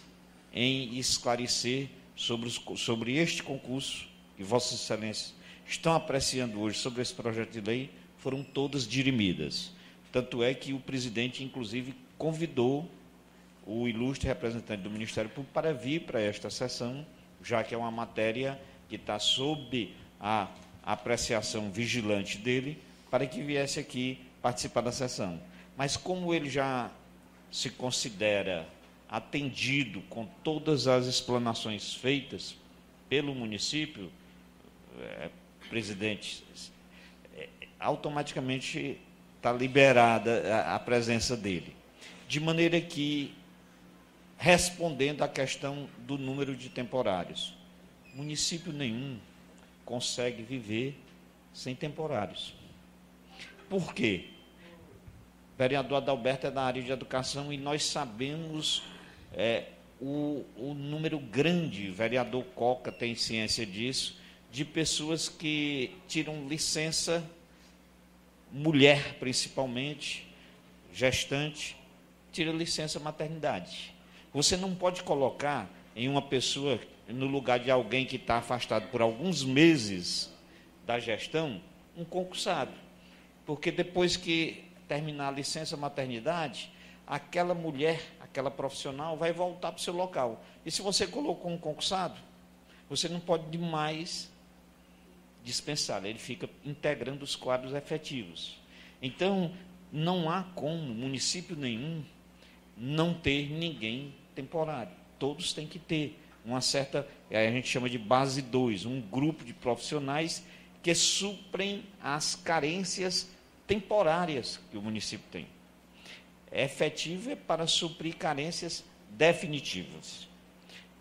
em esclarecer sobre, os, sobre este concurso que Vossas Excelências estão apreciando hoje sobre esse projeto de lei, foram todas dirimidas. Tanto é que o presidente, inclusive, convidou o ilustre representante do Ministério Público para vir para esta sessão, já que é uma matéria que está sob a apreciação vigilante dele, para que viesse aqui participar da sessão. Mas como ele já se considera atendido com todas as explanações feitas pelo município, é, presidente, é, automaticamente está liberada a, a presença dele. De maneira que, respondendo à questão do número de temporários, município nenhum consegue viver sem temporários. Por quê? Vereador Adalberto é da área de educação e nós sabemos é, o, o número grande, o vereador Coca tem ciência disso, de pessoas que tiram licença, mulher principalmente, gestante, tira licença maternidade. Você não pode colocar em uma pessoa, no lugar de alguém que está afastado por alguns meses da gestão, um concursado. Porque depois que terminar a licença maternidade, aquela mulher, aquela profissional vai voltar para o seu local. E se você colocou um concursado, você não pode demais dispensar, ele fica integrando os quadros efetivos. Então, não há como município nenhum não ter ninguém temporário. Todos têm que ter uma certa, a gente chama de base 2, um grupo de profissionais que suprem as carências temporárias que o município tem. É efetivo é para suprir carências definitivas.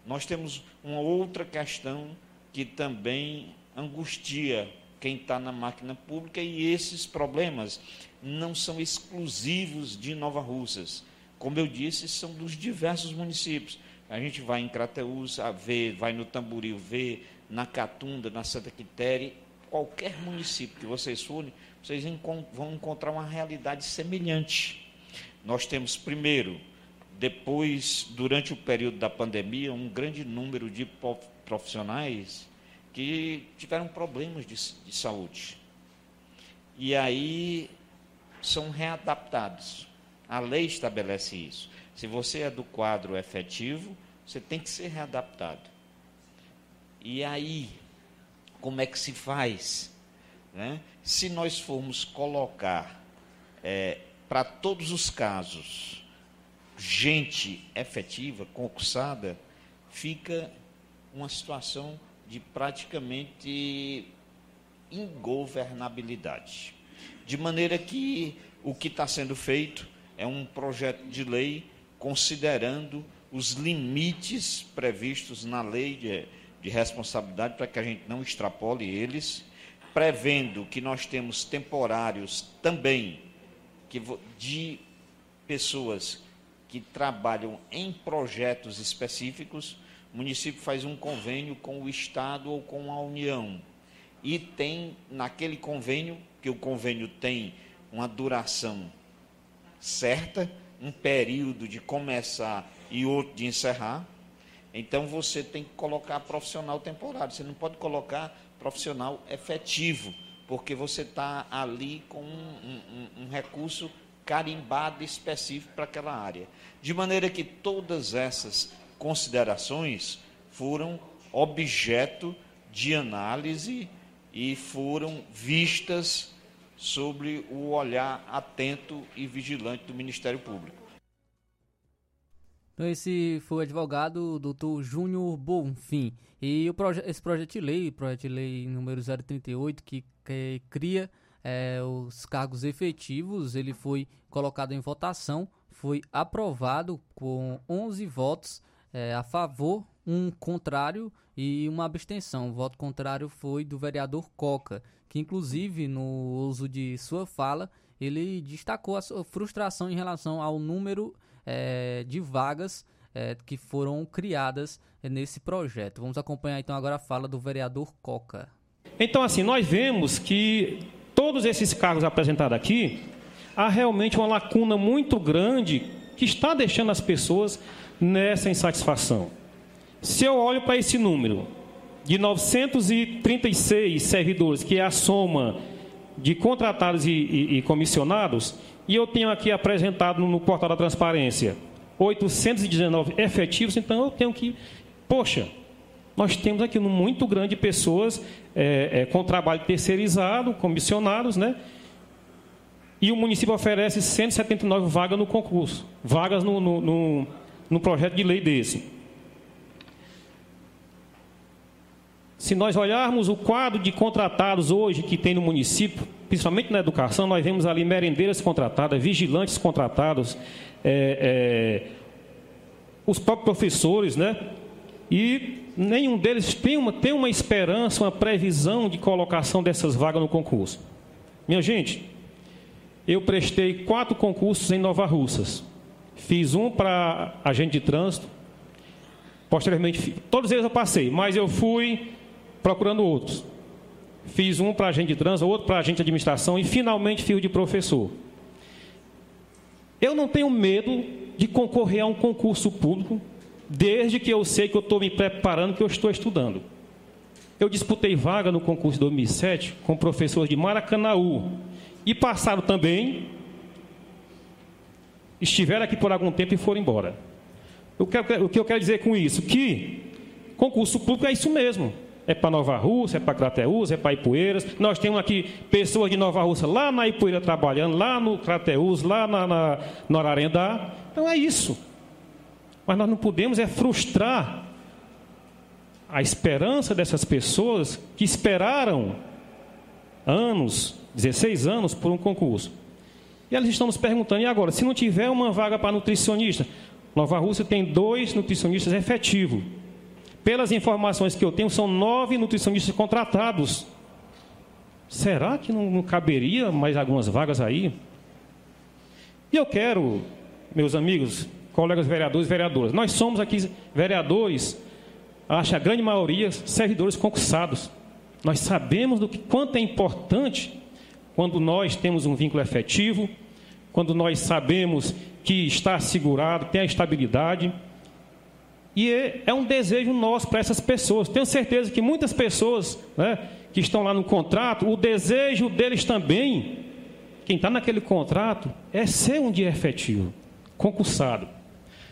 Nós temos uma outra questão que também angustia quem está na máquina pública e esses problemas não são exclusivos de Nova Russas. Como eu disse, são dos diversos municípios. A gente vai em Crateús a ver, vai no Tamboril ver, na Catunda, na Santa Quitéria, qualquer município que vocês forem, vocês vão encontrar uma realidade semelhante. Nós temos, primeiro, depois, durante o período da pandemia, um grande número de profissionais que tiveram problemas de, de saúde. E aí são readaptados. A lei estabelece isso. Se você é do quadro efetivo, você tem que ser readaptado. E aí, como é que se faz? Né? Se nós formos colocar é, para todos os casos gente efetiva, concursada, fica uma situação de praticamente ingovernabilidade. De maneira que o que está sendo feito é um projeto de lei considerando os limites previstos na lei de, de responsabilidade para que a gente não extrapole eles, prevendo que nós temos temporários também que, de pessoas que trabalham em projetos específicos, o município faz um convênio com o Estado ou com a União. E tem, naquele convênio, que o convênio tem uma duração certa, um período de começar e outro de encerrar. Então você tem que colocar profissional temporário, você não pode colocar profissional efetivo, porque você está ali com um, um, um recurso carimbado específico para aquela área. De maneira que todas essas considerações foram objeto de análise e foram vistas sobre o olhar atento e vigilante do Ministério Público. Então, esse foi o advogado doutor Júnior Bonfim. E o proje esse projeto de lei, projeto de lei número 038, que, que cria é, os cargos efetivos, ele foi colocado em votação, foi aprovado com 11 votos é, a favor, um contrário e uma abstenção. O voto contrário foi do vereador Coca, que inclusive no uso de sua fala, ele destacou a sua frustração em relação ao número é, de vagas é, que foram criadas nesse projeto. Vamos acompanhar então agora a fala do vereador Coca. Então, assim, nós vemos que todos esses cargos apresentados aqui, há realmente uma lacuna muito grande que está deixando as pessoas nessa insatisfação. Se eu olho para esse número de 936 servidores, que é a soma de contratados e, e, e comissionados, e eu tenho aqui apresentado no, portal da transparência 819 efetivos, então eu tenho que, poxa, nós temos aqui um muito grande pessoas é, é, com trabalho terceirizado, comissionados, né? E o município oferece 179 vagas no concurso, vagas no, no, no, no projeto de lei desse. Se nós olharmos o quadro de contratados hoje que tem no município, principalmente na educação, nós vemos ali merendeiras contratadas, vigilantes contratados, é, é, os próprios professores, né? E nenhum deles tem uma, tem uma esperança, uma previsão de colocação dessas vagas no concurso. Minha gente, eu prestei quatro concursos em Nova Russas. Fiz um para agente de trânsito, posteriormente, todos eles eu passei, mas eu fui procurando outros. Fiz um para agente de trânsito, outro para agente de administração e finalmente fiz de professor. Eu não tenho medo de concorrer a um concurso público, desde que eu sei que eu estou me preparando, que eu estou estudando. Eu disputei vaga no concurso de 2007 com professores de Maracanaú e passaram também, estiveram aqui por algum tempo e foram embora. O que eu quero dizer com isso? Que concurso público é isso mesmo é para Nova Rússia, é para Crateús, é para Ipueiras. Nós temos aqui pessoas de Nova Rússia lá na Ipueira trabalhando, lá no Crateús, lá na, na, no Ararendá. Então é isso. Mas nós não podemos é frustrar a esperança dessas pessoas que esperaram anos, 16 anos, por um concurso. E elas estão nos perguntando, e agora, se não tiver uma vaga para nutricionista? Nova Rússia tem dois nutricionistas efetivos. Pelas informações que eu tenho, são nove nutricionistas contratados. Será que não, caberia mais algumas vagas aí? E eu quero, meus amigos, colegas vereadores e vereadoras, nós somos aqui vereadores, acho a grande maioria, servidores concursados. Nós sabemos do que quanto é importante quando nós temos um vínculo efetivo, quando nós sabemos que está assegurado, tem a estabilidade. E é, é um desejo nosso para essas pessoas. Tenho certeza que muitas pessoas né, que estão lá no contrato, o desejo deles também, quem está naquele contrato, é ser um dia efetivo, concursado.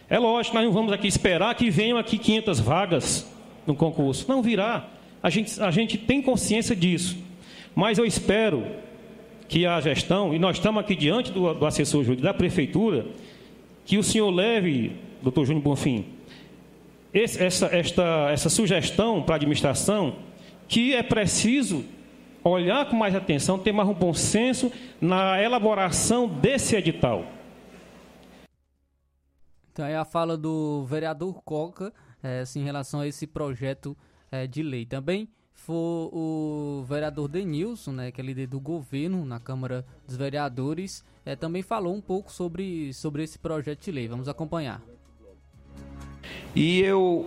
É lógico, nós não vamos aqui esperar que venham aqui 500 vagas no concurso. Não virá. A gente, a gente tem consciência disso. Mas eu espero que a gestão, e nós estamos aqui diante do, do assessor jurídico da prefeitura, que o senhor leve, doutor Júnior Bonfim, esse, essa, esta, essa sugestão para a administração que é preciso olhar com mais atenção, ter mais um bom senso na elaboração desse edital. Então é a fala do vereador Coca é, assim, em relação a esse projeto é, de lei. Também foi o vereador Denilson, né, que é líder do governo na Câmara dos Vereadores, é, também falou um pouco sobre, sobre esse projeto de lei. Vamos acompanhar. E eu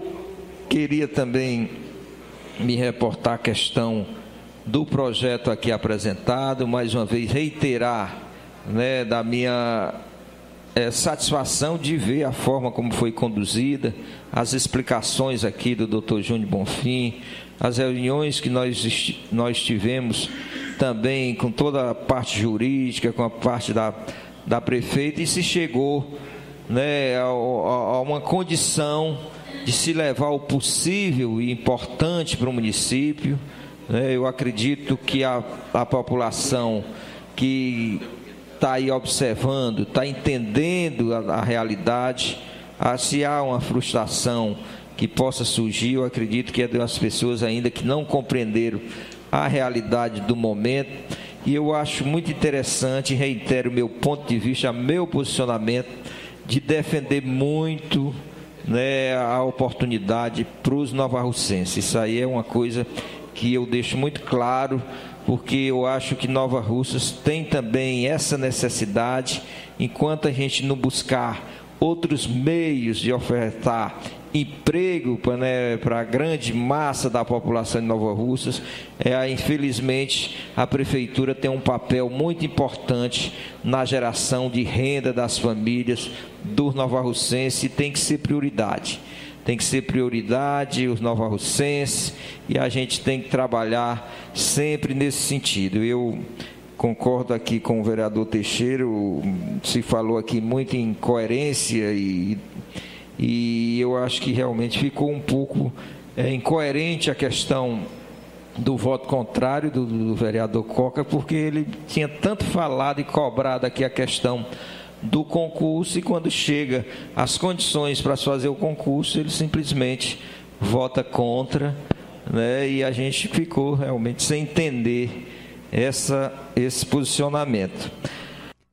queria também me reportar a questão do projeto aqui apresentado, mais uma vez reiterar né, da minha é, satisfação de ver a forma como foi conduzida, as explicações aqui do Dr. Júnior Bonfim, as reuniões que nós, nós tivemos também com toda a parte jurídica, com a parte da, da prefeita, e se chegou né, a, a uma condição de se levar o possível e importante para o município. Né? Eu acredito que a, a população que está aí observando, está entendendo a, a realidade, ah, se há uma frustração que possa surgir, eu acredito que é das pessoas ainda que não compreenderam a realidade do momento. E eu acho muito interessante, reitero meu ponto de vista, meu posicionamento de defender muito né, a oportunidade para os novarrocenses. Isso aí é uma coisa que eu deixo muito claro, porque eu acho que Nova Russas tem também essa necessidade, enquanto a gente não buscar outros meios de ofertar emprego para né, a grande massa da população de Nova Russas, é, infelizmente a prefeitura tem um papel muito importante na geração de renda das famílias dos novarrocenses e tem que ser prioridade. Tem que ser prioridade os novarrocenses e a gente tem que trabalhar sempre nesse sentido. Eu concordo aqui com o vereador Teixeira, se falou aqui muito em coerência e e eu acho que realmente ficou um pouco é, incoerente a questão do voto contrário do, do, vereador Coca, porque ele tinha tanto falado e cobrado aqui a questão do concurso e quando chega as condições para fazer o concurso, ele simplesmente vota contra, né? E a gente ficou realmente sem entender essa, esse posicionamento.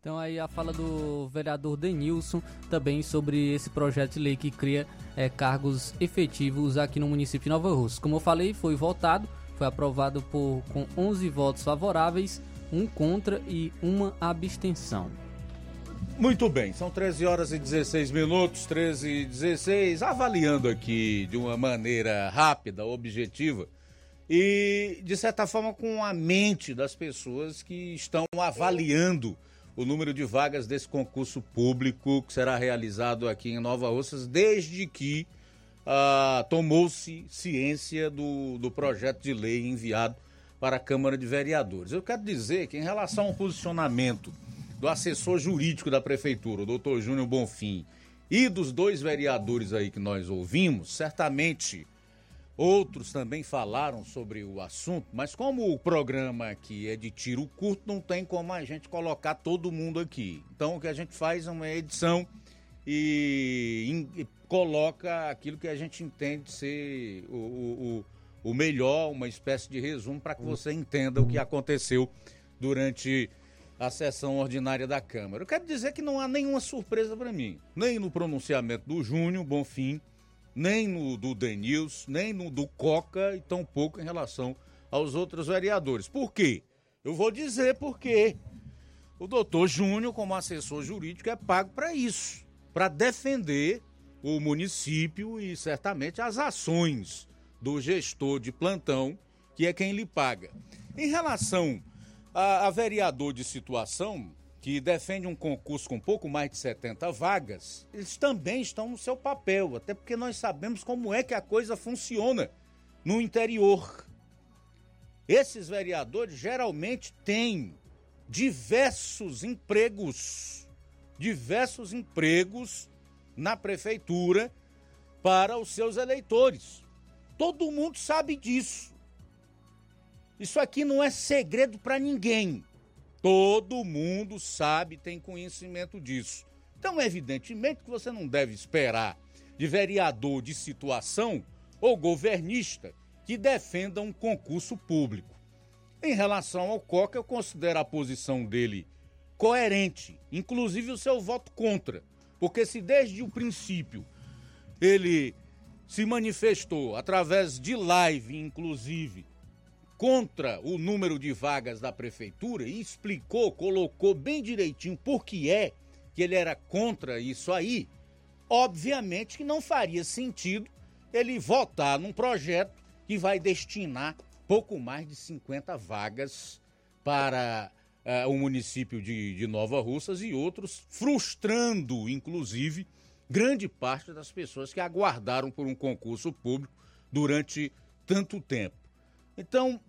Então aí a fala do vereador Denilson também sobre esse projeto de lei que cria é, cargos efetivos aqui no município de Nova Rússia. Como eu falei, foi votado, foi aprovado por com 11 votos favoráveis, um contra e uma abstenção. Muito bem, são 13 horas e 16 minutos, 13 e 16, avaliando aqui de uma maneira rápida, objetiva e de certa forma com a mente das pessoas que estão avaliando o número de vagas desse concurso público que será realizado aqui em Nova Ossas, desde que ah, tomou-se ciência do, do projeto de lei enviado para a Câmara de Vereadores. Eu quero dizer que, em relação ao posicionamento do assessor jurídico da Prefeitura, o doutor Júnior Bonfim, e dos dois vereadores aí que nós ouvimos, certamente Outros também falaram sobre o assunto, mas como o programa aqui é de tiro curto, não tem como a gente colocar todo mundo aqui. Então o que a gente faz é uma edição e, e coloca aquilo que a gente entende ser o, o, o melhor, uma espécie de resumo para que você entenda o que aconteceu durante a sessão ordinária da Câmara. Eu quero dizer que não há nenhuma surpresa para mim, nem no pronunciamento do Júnior Bonfim, nem no do Denils, nem no do Coca e tampouco em relação aos outros vereadores. Por quê? Eu vou dizer por quê. O doutor Júnior, como assessor jurídico, é pago para isso, para defender o município e certamente as ações do gestor de plantão, que é quem lhe paga. Em relação a, a vereador de situação, que defende um concurso com pouco mais de 70 vagas, eles também estão no seu papel, até porque nós sabemos como é que a coisa funciona no interior. Esses vereadores geralmente têm diversos empregos, diversos empregos na prefeitura para os seus eleitores. Todo mundo sabe disso. Isso aqui não é segredo para ninguém. Todo mundo sabe, tem conhecimento disso. Então, evidentemente que você não deve esperar de vereador de situação ou governista que defenda um concurso público. Em relação ao Coca, eu considero a posição dele coerente, inclusive o seu voto contra, porque se desde o princípio ele se manifestou através de live, inclusive, contra o número de vagas da prefeitura e explicou, colocou bem direitinho por que é que ele era contra isso aí, obviamente que não faria sentido ele votar num projeto que vai destinar pouco mais de 50 vagas para uh, o município de, de Nova Russas e outros, frustrando, inclusive, grande parte das pessoas que aguardaram por um concurso público durante tanto tempo. Então,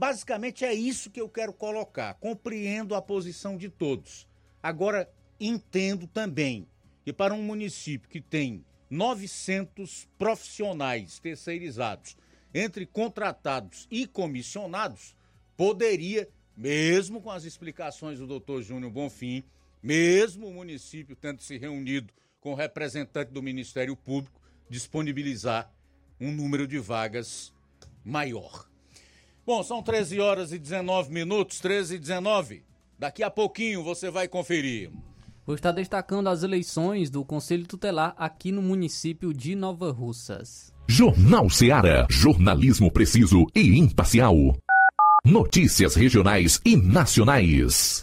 basicamente é isso que eu quero colocar. Compreendo a posição de todos. Agora, entendo também que para um município que tem 900 profissionais terceirizados, entre contratados e comissionados, poderia, mesmo com as explicações do doutor Júnior Bonfim, mesmo o município tendo se reunido com o representante do Ministério Público, disponibilizar um número de vagas maior. Bom, são 13 horas e 19 minutos, 13 e 19. Daqui a pouquinho você vai conferir. Vou estar destacando as eleições do Conselho Tutelar aqui no município de Nova Russas. Jornal Seara. Jornalismo preciso e imparcial. Notícias regionais e nacionais.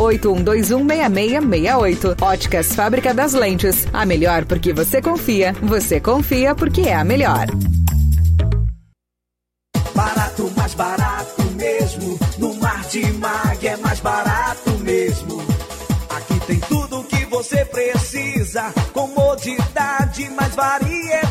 81216668. Óticas Fábrica das Lentes. A melhor porque você confia. Você confia porque é a melhor. Barato, mais barato mesmo. No Mar de Mag é mais barato mesmo. Aqui tem tudo o que você precisa. Comodidade, mais variedade.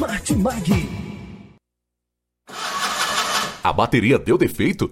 Martimag. A bateria deu defeito?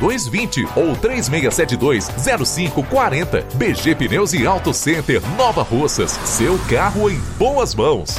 3220 ou 3672 0540. BG Pneus e Auto Center Nova Russas. Seu carro em boas mãos.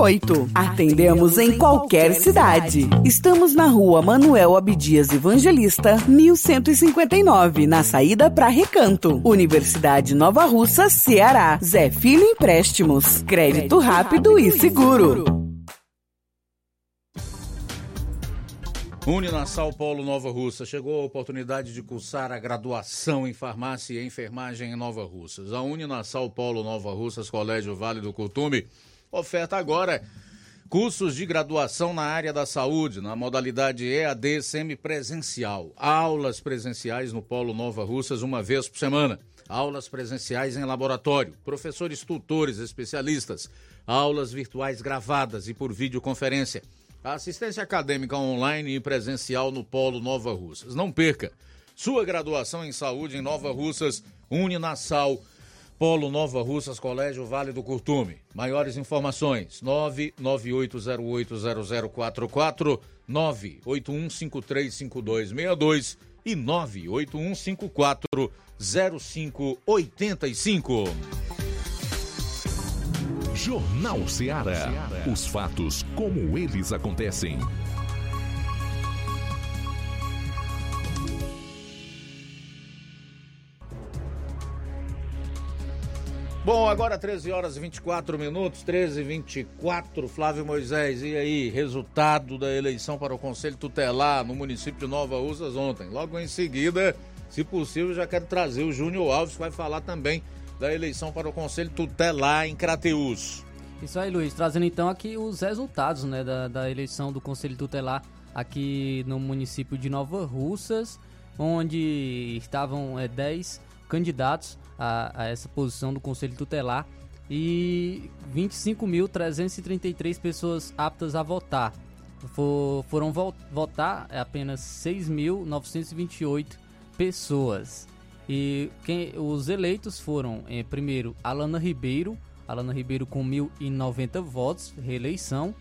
2008. Atendemos em qualquer cidade. Estamos na rua Manuel Abdias Evangelista, 1159, na saída para Recanto. Universidade Nova Russa, Ceará. Zé Filho Empréstimos. Crédito rápido e seguro. Uninasal Polo Nova Russa. Chegou a oportunidade de cursar a graduação em farmácia e enfermagem em Nova Russas. A Uninasal Polo Nova Russas, Colégio Vale do Cotume, oferta agora cursos de graduação na área da saúde, na modalidade EAD semipresencial. Aulas presenciais no Polo Nova Russas uma vez por semana. Aulas presenciais em laboratório. Professores tutores especialistas. Aulas virtuais gravadas e por videoconferência assistência acadêmica online e presencial no Polo Nova Russas. Não perca sua graduação em saúde em Nova Russas, Uninasal, Polo Nova Russas, Colégio Vale do Curtume. Maiores informações: 998080044, 981535262 e 981540585. Jornal Ceará. Os fatos como eles acontecem. Bom, agora 13 horas e 24 minutos, 13 e 24. Flávio Moisés, e aí, resultado da eleição para o Conselho Tutelar no município de Nova Russas ontem. Logo em seguida, se possível, já quero trazer o Júnior Alves, que vai falar também da eleição para o Conselho Tutelar em Crateus. Isso aí, Luiz. Trazendo então aqui os resultados né, da, da eleição do Conselho Tutelar aqui no município de Nova Russas, onde estavam é, 10 candidatos a, a essa posição do Conselho Tutelar e 25.333 pessoas aptas a votar. For, foram vo votar apenas 6.928 pessoas. E quem, os eleitos foram, eh, primeiro, Alana Ribeiro, Alana Ribeiro com 1.090 votos, reeleição.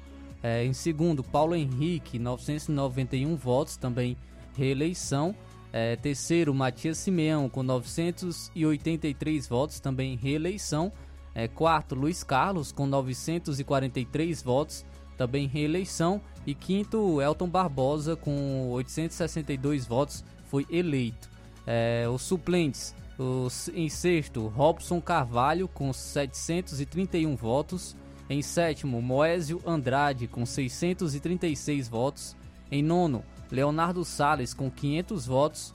Eh, em segundo, Paulo Henrique, 991 votos, também reeleição. Eh, terceiro, Matias Simeão com 983 votos, também reeleição. É, quarto, Luiz Carlos com 943 votos, também reeleição. E quinto, Elton Barbosa com 862 votos, foi eleito. É, os suplentes, os, em sexto, Robson Carvalho com 731 votos. Em sétimo, Moésio Andrade com 636 votos. Em nono, Leonardo Sales com 500 votos.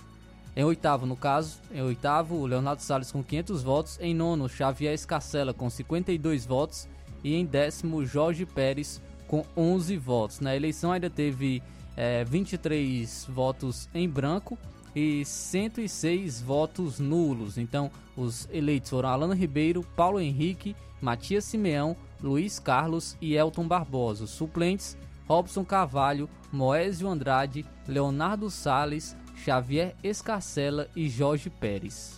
Em oitavo, no caso, em oitavo, Leonardo Salles com 500 votos. Em nono, Xavier Escacela com 52 votos. E em décimo, Jorge Pérez com 11 votos. Na eleição ainda teve é, 23 votos em branco e 106 votos nulos. Então, os eleitos foram Alana Ribeiro, Paulo Henrique, Matias Simeão, Luiz Carlos e Elton Barbosa. Os suplentes, Robson Carvalho, Moésio Andrade, Leonardo Sales, Xavier Escarcela e Jorge Pérez.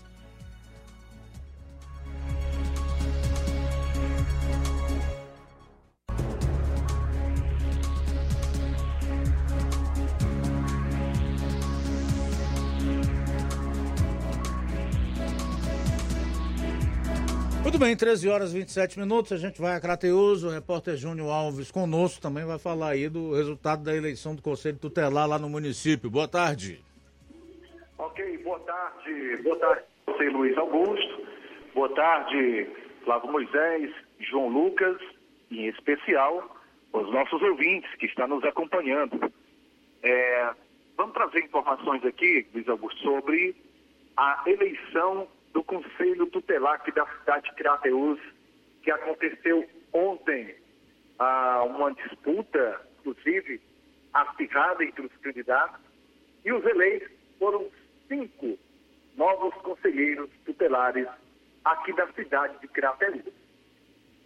Muito bem, 13 horas e 27 minutos, a gente vai a Crateus, o repórter Júnior Alves conosco também vai falar aí do resultado da eleição do Conselho Tutelar lá no município. Boa tarde. Ok, boa tarde. Boa tarde, você Luiz Augusto. Boa tarde, Flávio Moisés, João Lucas, e em especial os nossos ouvintes que estão nos acompanhando. É, vamos trazer informações aqui, Luiz Augusto, sobre a eleição do Conselho Tutelar da cidade de Crateus, que aconteceu ontem. Ah, uma disputa, inclusive, acirrada entre os candidatos, e os eleitos foram cinco novos conselheiros tutelares aqui da cidade de Crateus.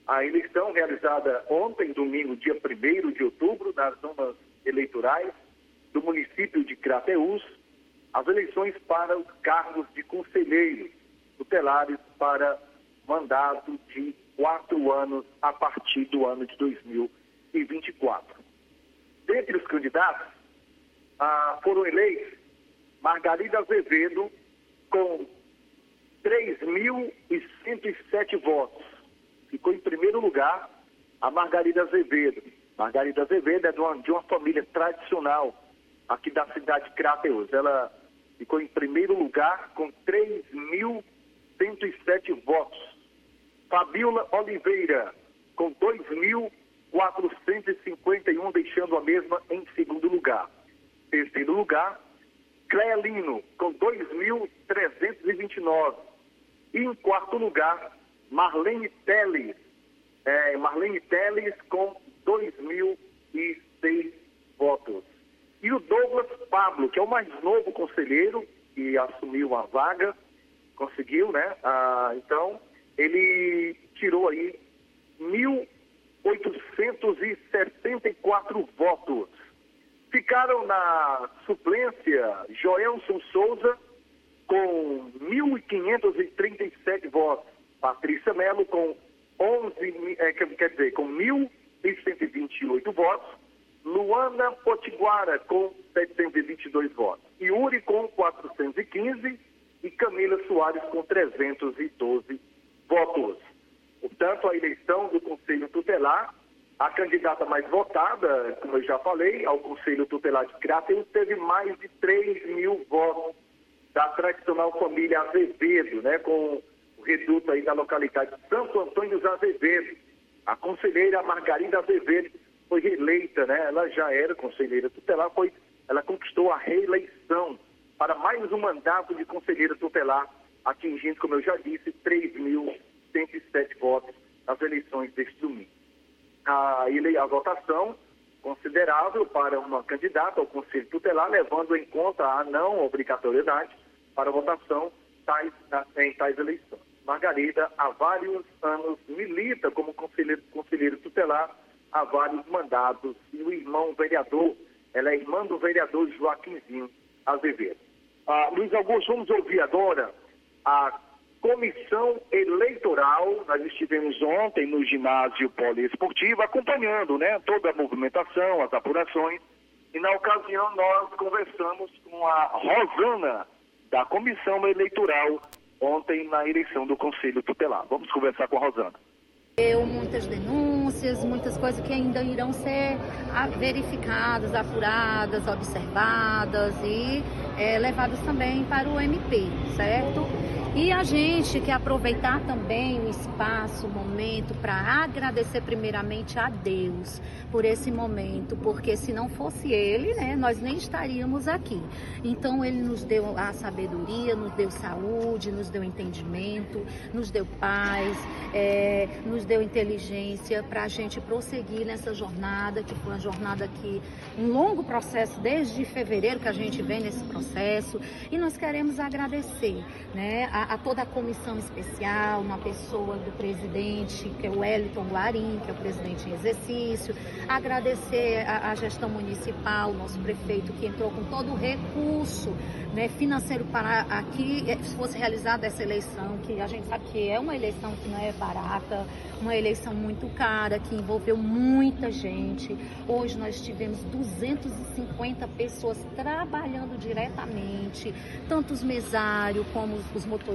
A eleição realizada ontem, domingo, dia 1 de outubro, nas zonas eleitorais do município de Crateus, as eleições para os cargos de conselheiros tutelares para mandato de quatro anos a partir do ano de 2024. Dentre os candidatos, ah, foram eleitos Margarida Azevedo com 3.107 votos. Ficou em primeiro lugar a Margarida Azevedo. Margarida Azevedo é de uma, de uma família tradicional aqui da cidade de Crateus. Ela ficou em primeiro lugar com 3.107 votos. Fabiola Oliveira, com 2.451, deixando a mesma em segundo lugar. Terceiro lugar, Cleelino, com 2.329. E em quarto lugar, Marlene Teles, é, Marlene Teles com 2.006 votos. E o Douglas Pablo, que é o mais novo conselheiro que assumiu a vaga, conseguiu, né? Ah, então, ele tirou aí 1.864 votos. Ficaram na suplência Joelson Souza com 1.537 votos. Patrícia Melo com 11, é, quer dizer, com 1.128 votos. Luana Potiguara com 722 votos. Yuri com 415 e Camila Soares com 312 votos. Portanto, a eleição do Conselho Tutelar, a candidata mais votada, como eu já falei, ao Conselho Tutelar de Crateus, teve mais de 3 mil votos da tradicional família Azevedo, né, com o reduto aí da localidade de Santo Antônio dos Azevedo. A conselheira Margarida Azevedo foi reeleita, né? Ela já era conselheira tutelar, foi, ela conquistou a reeleição para mais um mandato de conselheira tutelar, atingindo, como eu já disse, 3.107 votos nas eleições deste domingo. A, a votação considerável para uma candidata ao Conselho Tutelar, levando em conta a não obrigatoriedade para votação tais, em tais eleições. Margarida, há vários anos, milita como conselheiro, conselheiro tutelar há vários mandatos. E o irmão vereador, ela é irmã do vereador Joaquimzinho Azevedo. Ah, Luiz Augusto, vamos ouvir agora a comissão eleitoral. Nós estivemos ontem no ginásio poliesportivo acompanhando né, toda a movimentação, as apurações. E na ocasião nós conversamos com a Rosana, da comissão eleitoral, ontem na eleição do Conselho Tutelar. Vamos conversar com a Rosana. Eu muitas denúncias, muitas coisas que ainda irão ser verificadas, apuradas, observadas e é, levadas também para o MP, certo? E a gente quer aproveitar também o espaço, o momento, para agradecer primeiramente a Deus por esse momento, porque se não fosse Ele, né, nós nem estaríamos aqui. Então Ele nos deu a sabedoria, nos deu saúde, nos deu entendimento, nos deu paz, é, nos deu inteligência para a gente prosseguir nessa jornada, que foi uma jornada que um longo processo desde fevereiro que a gente vem nesse processo, e nós queremos agradecer, né? A toda a comissão especial, na pessoa do presidente, que é o Wellington Guarim, que é o presidente em exercício, agradecer a, a gestão municipal, nosso prefeito, que entrou com todo o recurso né, financeiro para aqui eh, fosse realizada essa eleição, que a gente sabe que é uma eleição que não é barata, uma eleição muito cara, que envolveu muita gente. Hoje nós tivemos 250 pessoas trabalhando diretamente, tanto os mesários como os motoristas,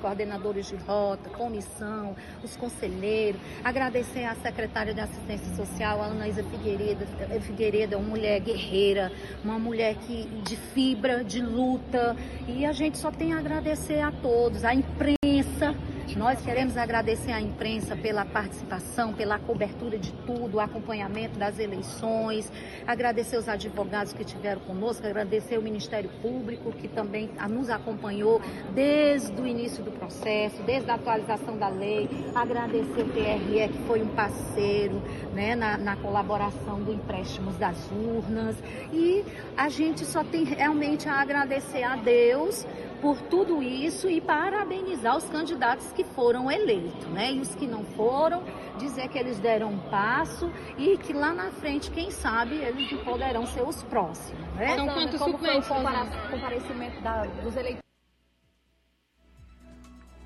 coordenadores de rota, comissão, os conselheiros. Agradecer à secretária de Assistência Social, a Anaísa Figueiredo, Figueiredo, uma mulher guerreira, uma mulher que, de fibra, de luta e a gente só tem a agradecer a todos, a imprensa nós queremos agradecer à imprensa pela participação, pela cobertura de tudo, o acompanhamento das eleições, agradecer os advogados que estiveram conosco, agradecer o Ministério Público que também nos acompanhou desde o início do processo, desde a atualização da lei, agradecer o TRE que foi um parceiro né, na, na colaboração do empréstimos das urnas. E a gente só tem realmente a agradecer a Deus por tudo isso e parabenizar os candidatos que foram eleitos, né? E os que não foram, dizer que eles deram um passo e que lá na frente, quem sabe, eles poderão ser os próximos. Né? São quantos Como suplentes? Foi o comparecimento da, dos eleitores?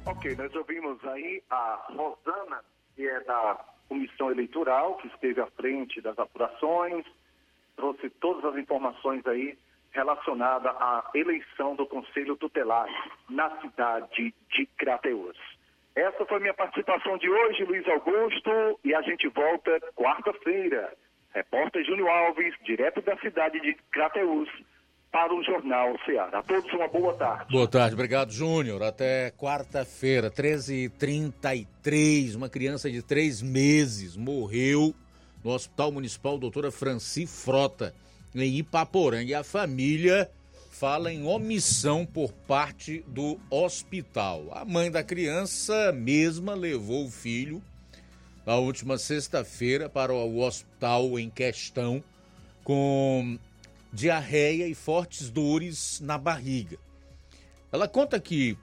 Ok, nós ouvimos aí a Rosana, que é da comissão eleitoral, que esteve à frente das apurações, trouxe todas as informações aí relacionada à eleição do Conselho Tutelar na cidade de Crateus. Essa foi minha participação de hoje, Luiz Augusto, e a gente volta quarta-feira. Repórter Júnior Alves, direto da cidade de Crateús, para o Jornal Ceará. A todos uma boa tarde. Boa tarde, obrigado, Júnior. Até quarta-feira, 13h33, uma criança de três meses morreu no Hospital Municipal Doutora Franci Frota, em Ipaporanga. E a família fala em omissão por parte do hospital. A mãe da criança mesma levou o filho na última sexta-feira para o hospital em questão com diarreia e fortes dores na barriga. Ela conta que,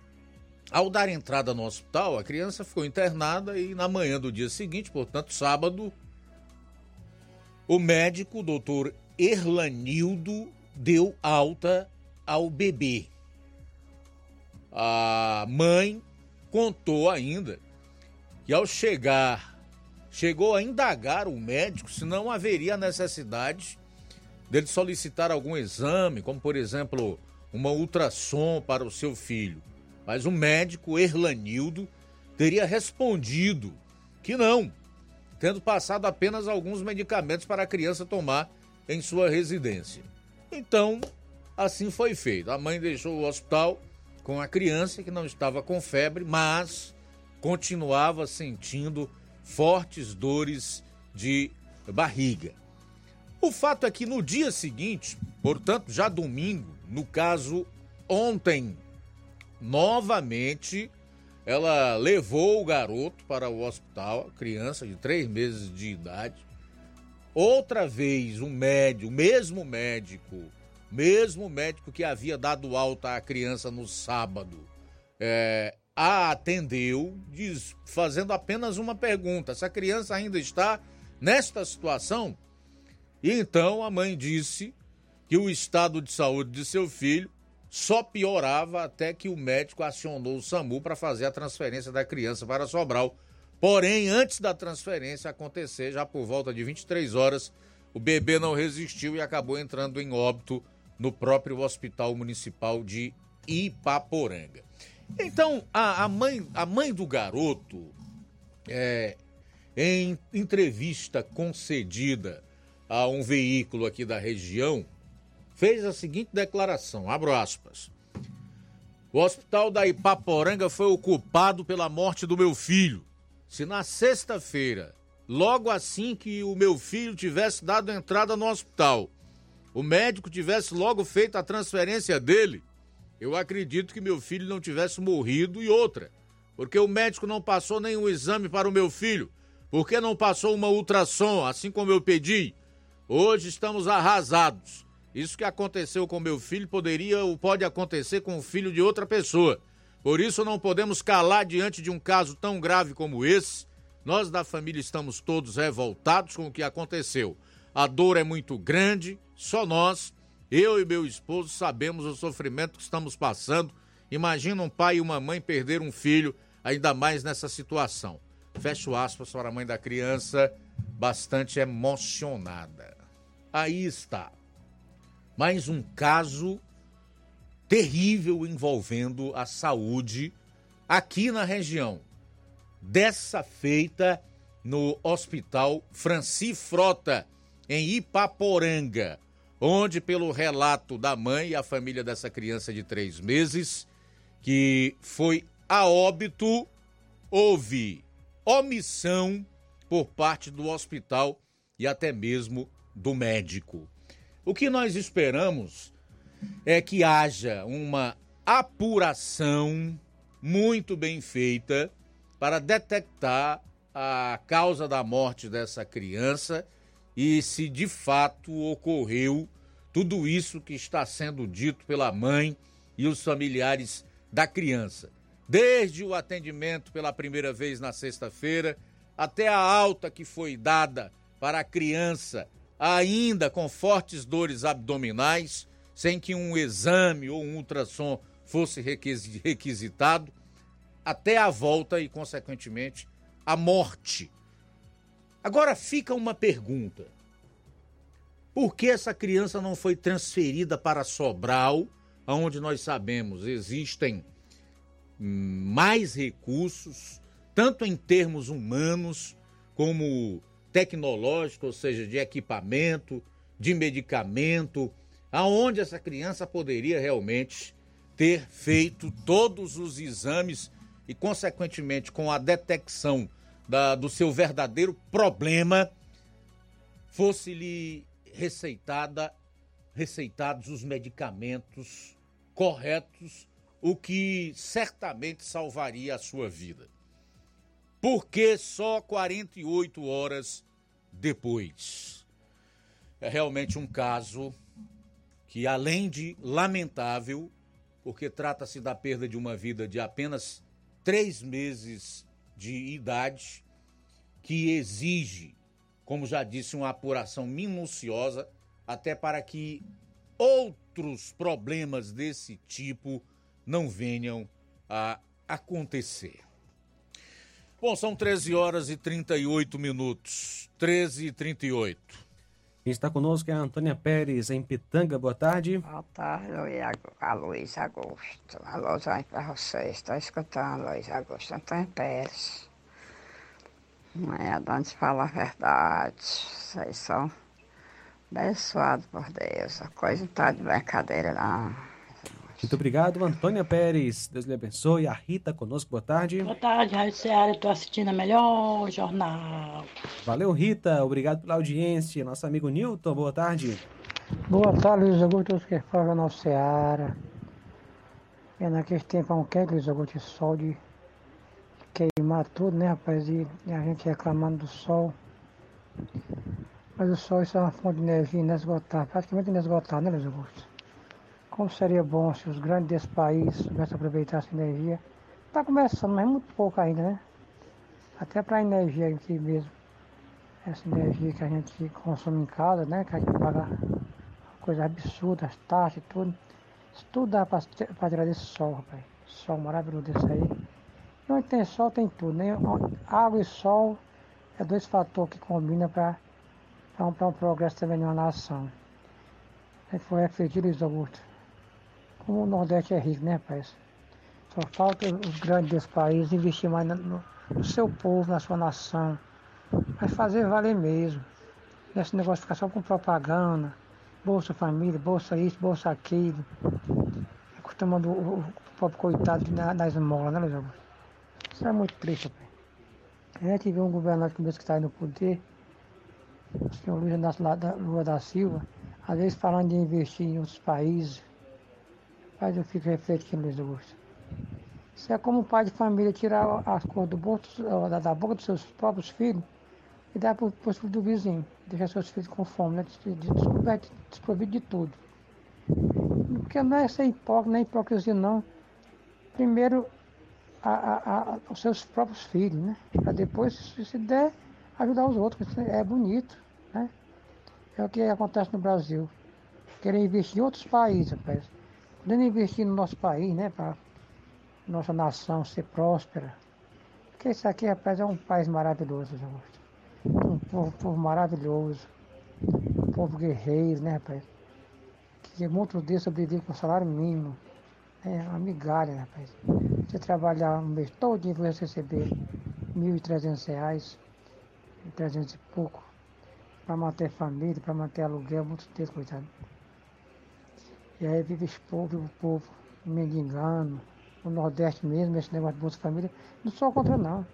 ao dar entrada no hospital, a criança ficou internada e na manhã do dia seguinte, portanto, sábado, o médico, o doutor Erlanildo, deu alta ao bebê. A mãe contou ainda que ao chegar, chegou a indagar o médico se não haveria necessidade dele solicitar algum exame, como por exemplo uma ultrassom para o seu filho. Mas o médico Erlanildo teria respondido que não, tendo passado apenas alguns medicamentos para a criança tomar em sua residência. Então, assim foi feito. A mãe deixou o hospital com a criança que não estava com febre, mas continuava sentindo fortes dores de barriga. O fato é que no dia seguinte, portanto, já domingo, no caso ontem, novamente ela levou o garoto para o hospital, criança de três meses de idade. Outra vez, um médico, o mesmo médico, mesmo médico que havia dado alta à criança no sábado, é, a atendeu, diz, fazendo apenas uma pergunta: se a criança ainda está nesta situação? E então a mãe disse que o estado de saúde de seu filho só piorava até que o médico acionou o SAMU para fazer a transferência da criança para Sobral. Porém, antes da transferência acontecer, já por volta de 23 horas, o bebê não resistiu e acabou entrando em óbito no próprio Hospital Municipal de Ipaporanga. Então, a, a mãe, a mãe do garoto, é, em entrevista concedida a um veículo aqui da região, fez a seguinte declaração, abro aspas. O hospital da Ipaporanga foi ocupado pela morte do meu filho. Se na sexta-feira, logo assim que o meu filho tivesse dado entrada no hospital, o médico tivesse logo feito a transferência dele, eu acredito que meu filho não tivesse morrido e outra, porque o médico não passou nenhum exame para o meu filho, porque não passou uma ultrassom, assim como eu pedi, Hoje estamos arrasados. Isso que aconteceu com meu filho poderia ou pode acontecer com o filho de outra pessoa. Por isso não podemos calar diante de um caso tão grave como esse. Nós da família estamos todos revoltados com o que aconteceu. A dor é muito grande, só nós, eu e meu esposo, sabemos o sofrimento que estamos passando. Imagina um pai e uma mãe perder um filho, ainda mais nessa situação. Fecho aspas para a mãe da criança, bastante emocionada. Aí está. Mais um caso terrível envolvendo a saúde aqui na região. Dessa feita no Hospital Franci Frota, em Ipaporanga, onde, pelo relato da mãe e a família dessa criança de três meses, que foi a óbito, houve omissão por parte do hospital e até mesmo do médico. O que nós esperamos é que haja uma apuração muito bem feita para detectar a causa da morte dessa criança e se de fato ocorreu tudo isso que está sendo dito pela mãe e os familiares da criança. Desde o atendimento pela primeira vez na sexta-feira até a alta que foi dada para a criança ainda com fortes dores abdominais, sem que um exame ou um ultrassom fosse requisitado, até a volta e, consequentemente, a morte. Agora fica uma pergunta: por que essa criança não foi transferida para Sobral, onde nós sabemos existem mais recursos, tanto em termos humanos como tecnológicos, ou seja, de equipamento, de medicamento, aonde essa criança poderia realmente ter feito todos os exames e, consequentemente, com a detecção da, do seu verdadeiro problema, fosse-lhe receitada, receitados os medicamentos corretos, o que certamente salvaria a sua vida. Porque só 48 horas depois? É realmente um caso que, além de lamentável, porque trata-se da perda de uma vida de apenas três meses de idade, que exige, como já disse, uma apuração minuciosa, até para que outros problemas desse tipo não venham a acontecer. Bom, são 13 horas e 38 minutos. 13 e 38. Quem está conosco é a Antônia Pérez, em Pitanga. Boa tarde. Boa tarde, Luiz Augusto. Alô, Zé, para vocês. Estou escutando, Luiz Augusto. Antônia Pérez. É, Dante fala a verdade. Vocês são abençoados por Deus. A coisa não está de brincadeira, não. Muito obrigado, Antônia Pérez. Deus lhe abençoe. A Rita conosco, boa tarde. Boa tarde, Rádio Ceará. Estou assistindo a melhor jornal. Valeu, Rita. Obrigado pela audiência. Nosso amigo Newton, boa tarde. Boa tarde, Luiz Augusto, que fala no Ceará. É naquele tempo um quente, Luiz Augusto, sol de queimar tudo, né, rapaz? E, e a gente reclamando do sol. Mas o sol isso é uma fonte de energia inesgotável, praticamente inesgotável, né, Luiz Augusto? Como seria bom se os grandes países soubessem aproveitar essa energia. Está começando, mas muito pouco ainda, né? Até para a energia aqui mesmo. Essa energia que a gente consome em casa, né? Que a gente paga coisa absurda, as taxas e tudo. Isso tudo dá para tirar desse sol, rapaz. Sol maravilhoso desse aí. E onde tem sol tem tudo, né? Água e sol é dois fatores que combinam para um, um progresso também uma nação. Aí foi refletido Luiz Augusto. Como o Nordeste é rico, né, rapaz? Só falta os grandes países investir mais no, no seu povo, na sua nação. Mas fazer valer mesmo. Nesse negócio de ficar só com propaganda, Bolsa Família, Bolsa isso, Bolsa aquilo. Acostumando o, o pobre coitado na, na esmola, né, Luiz Augusto? Isso é muito triste, rapaz. A gente vê um governante que está aí no poder, o senhor Luiz Lula da Silva, às vezes falando de investir em outros países. Mas eu fico refletindo, Luiz Augusto. Isso é como um pai de família tirar as coisas do bolso, da, da boca dos seus próprios filhos e dar para os filhos do vizinho. Deixar seus filhos com fome, né? desprovido, de tudo. Porque não é ser hipócrita, não hipocrisia não. Primeiro, a, a, a, os seus próprios filhos, né? Para depois, se, der, ajudar os outros. É bonito, né? É o que acontece no Brasil. Querem investir em outros países, rapaz. Podendo investir no nosso país, né? Para nossa nação ser próspera. Porque isso aqui, rapaz, é um país maravilhoso, Augusto. Um povo, povo maravilhoso. Um povo guerreiro, né, rapaz? Que muitos deles sobrevivem com salário mínimo. É uma migalha, rapaz. Você trabalhar um mês todo e você receber R$ 1.300, 300 e pouco, para manter família, para manter aluguel, muitos deles, coitado. E aí vive povo, o povo mendigando, no Nordeste mesmo, esse negócio de Bolsa Família. Não sou contra não.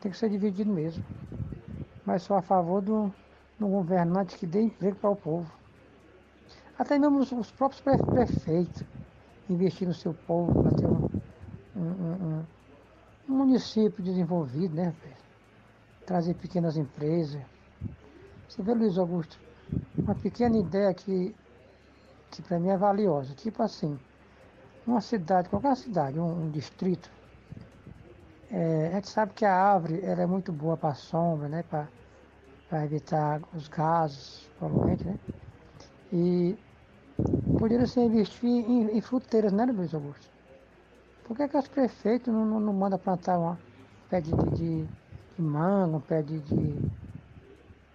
Tem que ser dividido mesmo. Mas sou a favor de um governante que dê emprego para o povo. Até mesmo os, os próprios prefeitos investir no seu povo para ter um, um, um, um, município desenvolvido, né? Trazer pequenas empresas. Você vê, Luiz Augusto, uma pequena ideia que, que para mim é valiosa. Tipo assim, uma cidade, qualquer cidade, um, um distrito, é, a gente sabe que a árvore ela é muito boa para sombra, né? Para evitar os gases poluentes, né? E poderia ser investir em, em fruteiras, né, Luiz Augusto? Por que, que os prefeitos não, não, não mandam plantar um pé de, de, de, um pé de, de,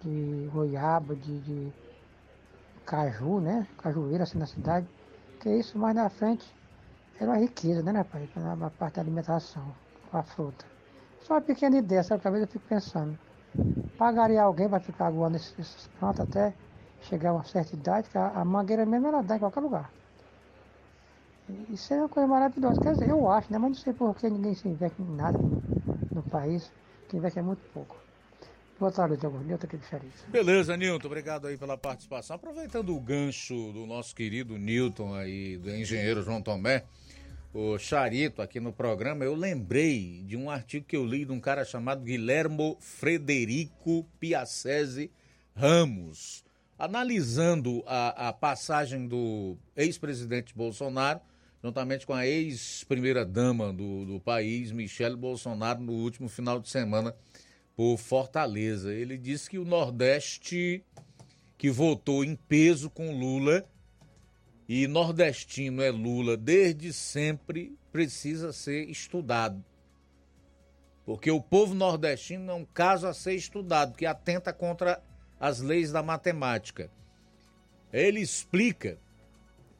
de goiaba, de, de caju, né? Cajueira assim na cidade. Que isso mais na frente Era uma riqueza, né, rapaz? Na parte da alimentação, com a fruta. Só uma pequena ideia, sabe? Talvez eu fico pensando. Pagaria alguém para ficar aguando esses plantas até chegar a uma certa idade, que a, a mangueira mesmo ela dá em qualquer lugar. Isso é uma coisa maravilhosa. Quer dizer, eu acho, né? Mas não sei por que ninguém se investe em nada no, país. Que investe é muito pouco. Boa tarde, Diogo. Nilton aqui do Xerife. Beleza, Nilton. Obrigado aí pela participação. Aproveitando o gancho do nosso querido Nilton aí, do engenheiro João Tomé, o Charito aqui no programa, eu lembrei de um artigo que eu li de um cara chamado Guilhermo Frederico Piacese Ramos, analisando a, a passagem do ex-presidente Bolsonaro, juntamente com a ex-primeira-dama do, do país, Michele Bolsonaro, no último final de semana por Fortaleza. Ele disse que o Nordeste, que votou em peso com Lula, e nordestino é Lula desde sempre, precisa ser estudado. Porque o povo nordestino é um caso a ser estudado, que atenta contra as leis da matemática. Ele explica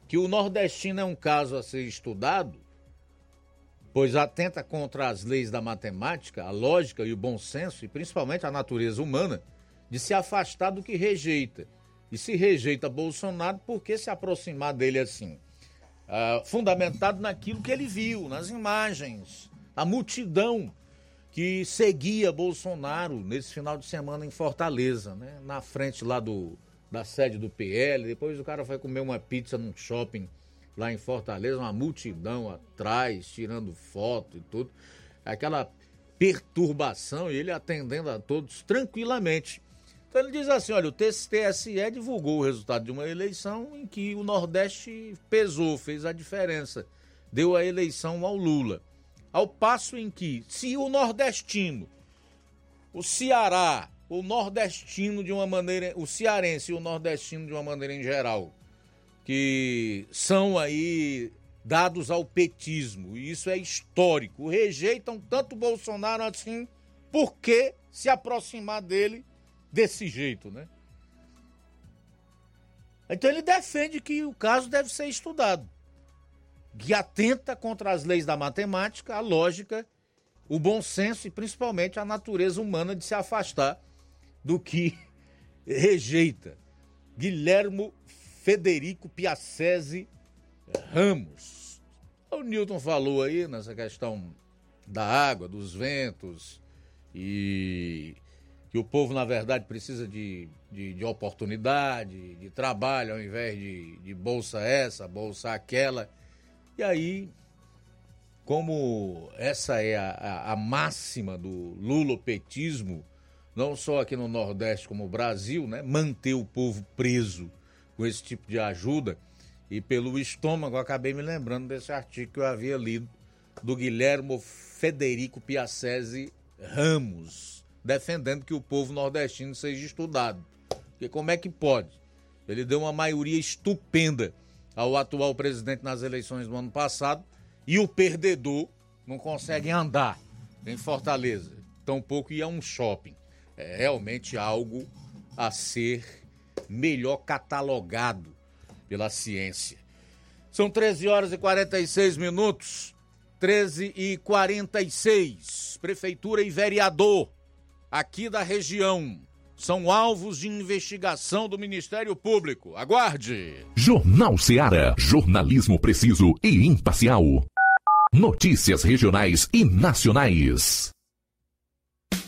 que o nordestino é um caso a ser estudado, pois atenta contra as leis da matemática, a lógica e o bom senso, e principalmente a natureza humana, de se afastar do que rejeita e se rejeita Bolsonaro, por que se aproximar dele assim? Ah, fundamentado naquilo que ele viu, nas imagens, a multidão que seguia Bolsonaro nesse final de semana em Fortaleza, né? na frente lá do, da sede do PL. Depois o cara foi comer uma pizza num shopping lá em Fortaleza, uma multidão atrás, tirando foto e tudo. Aquela perturbação e ele atendendo a todos tranquilamente. Então ele diz assim: olha, o TSE divulgou o resultado de uma eleição em que o Nordeste pesou, fez a diferença, deu a eleição ao Lula. Ao passo em que, se o nordestino, o Ceará, o nordestino de uma maneira, o cearense e o nordestino de uma maneira em geral, que são aí dados ao petismo, e isso é histórico, rejeitam tanto Bolsonaro assim, por que se aproximar dele desse jeito, né? Então ele defende que o caso deve ser estudado, que atenta contra as leis da matemática, a lógica, o bom senso e principalmente a natureza humana de se afastar do que rejeita. Guilhermo Federico Piacese Ramos. O Newton falou aí nessa questão da água, dos ventos e que o povo, na verdade, precisa de, de, de oportunidade, de trabalho, ao invés de, de bolsa essa, bolsa aquela. E aí, como essa é a, a, a máxima do lulopetismo, não só aqui no Nordeste como no Brasil, né, manter o povo preso com esse tipo de ajuda, e pelo estômago, acabei me lembrando desse artigo que eu havia lido do Guilhermo Federico Piacese Ramos, defendendo que o povo nordestino seja estudado. Porque como é que pode? Ele deu uma maioria estupenda ao atual presidente nas eleições do ano passado e o perdedor não consegue andar em Fortaleza, tampouco ir a um shopping. É realmente algo a ser melhor catalogado pela ciência. São 13 horas e 46 minutos. 13 e 46. Prefeitura e vereador aqui da região são alvos de investigação do Ministério Público. Aguarde! Jornal Seara. Jornalismo preciso e imparcial. Notícias regionais e nacionais.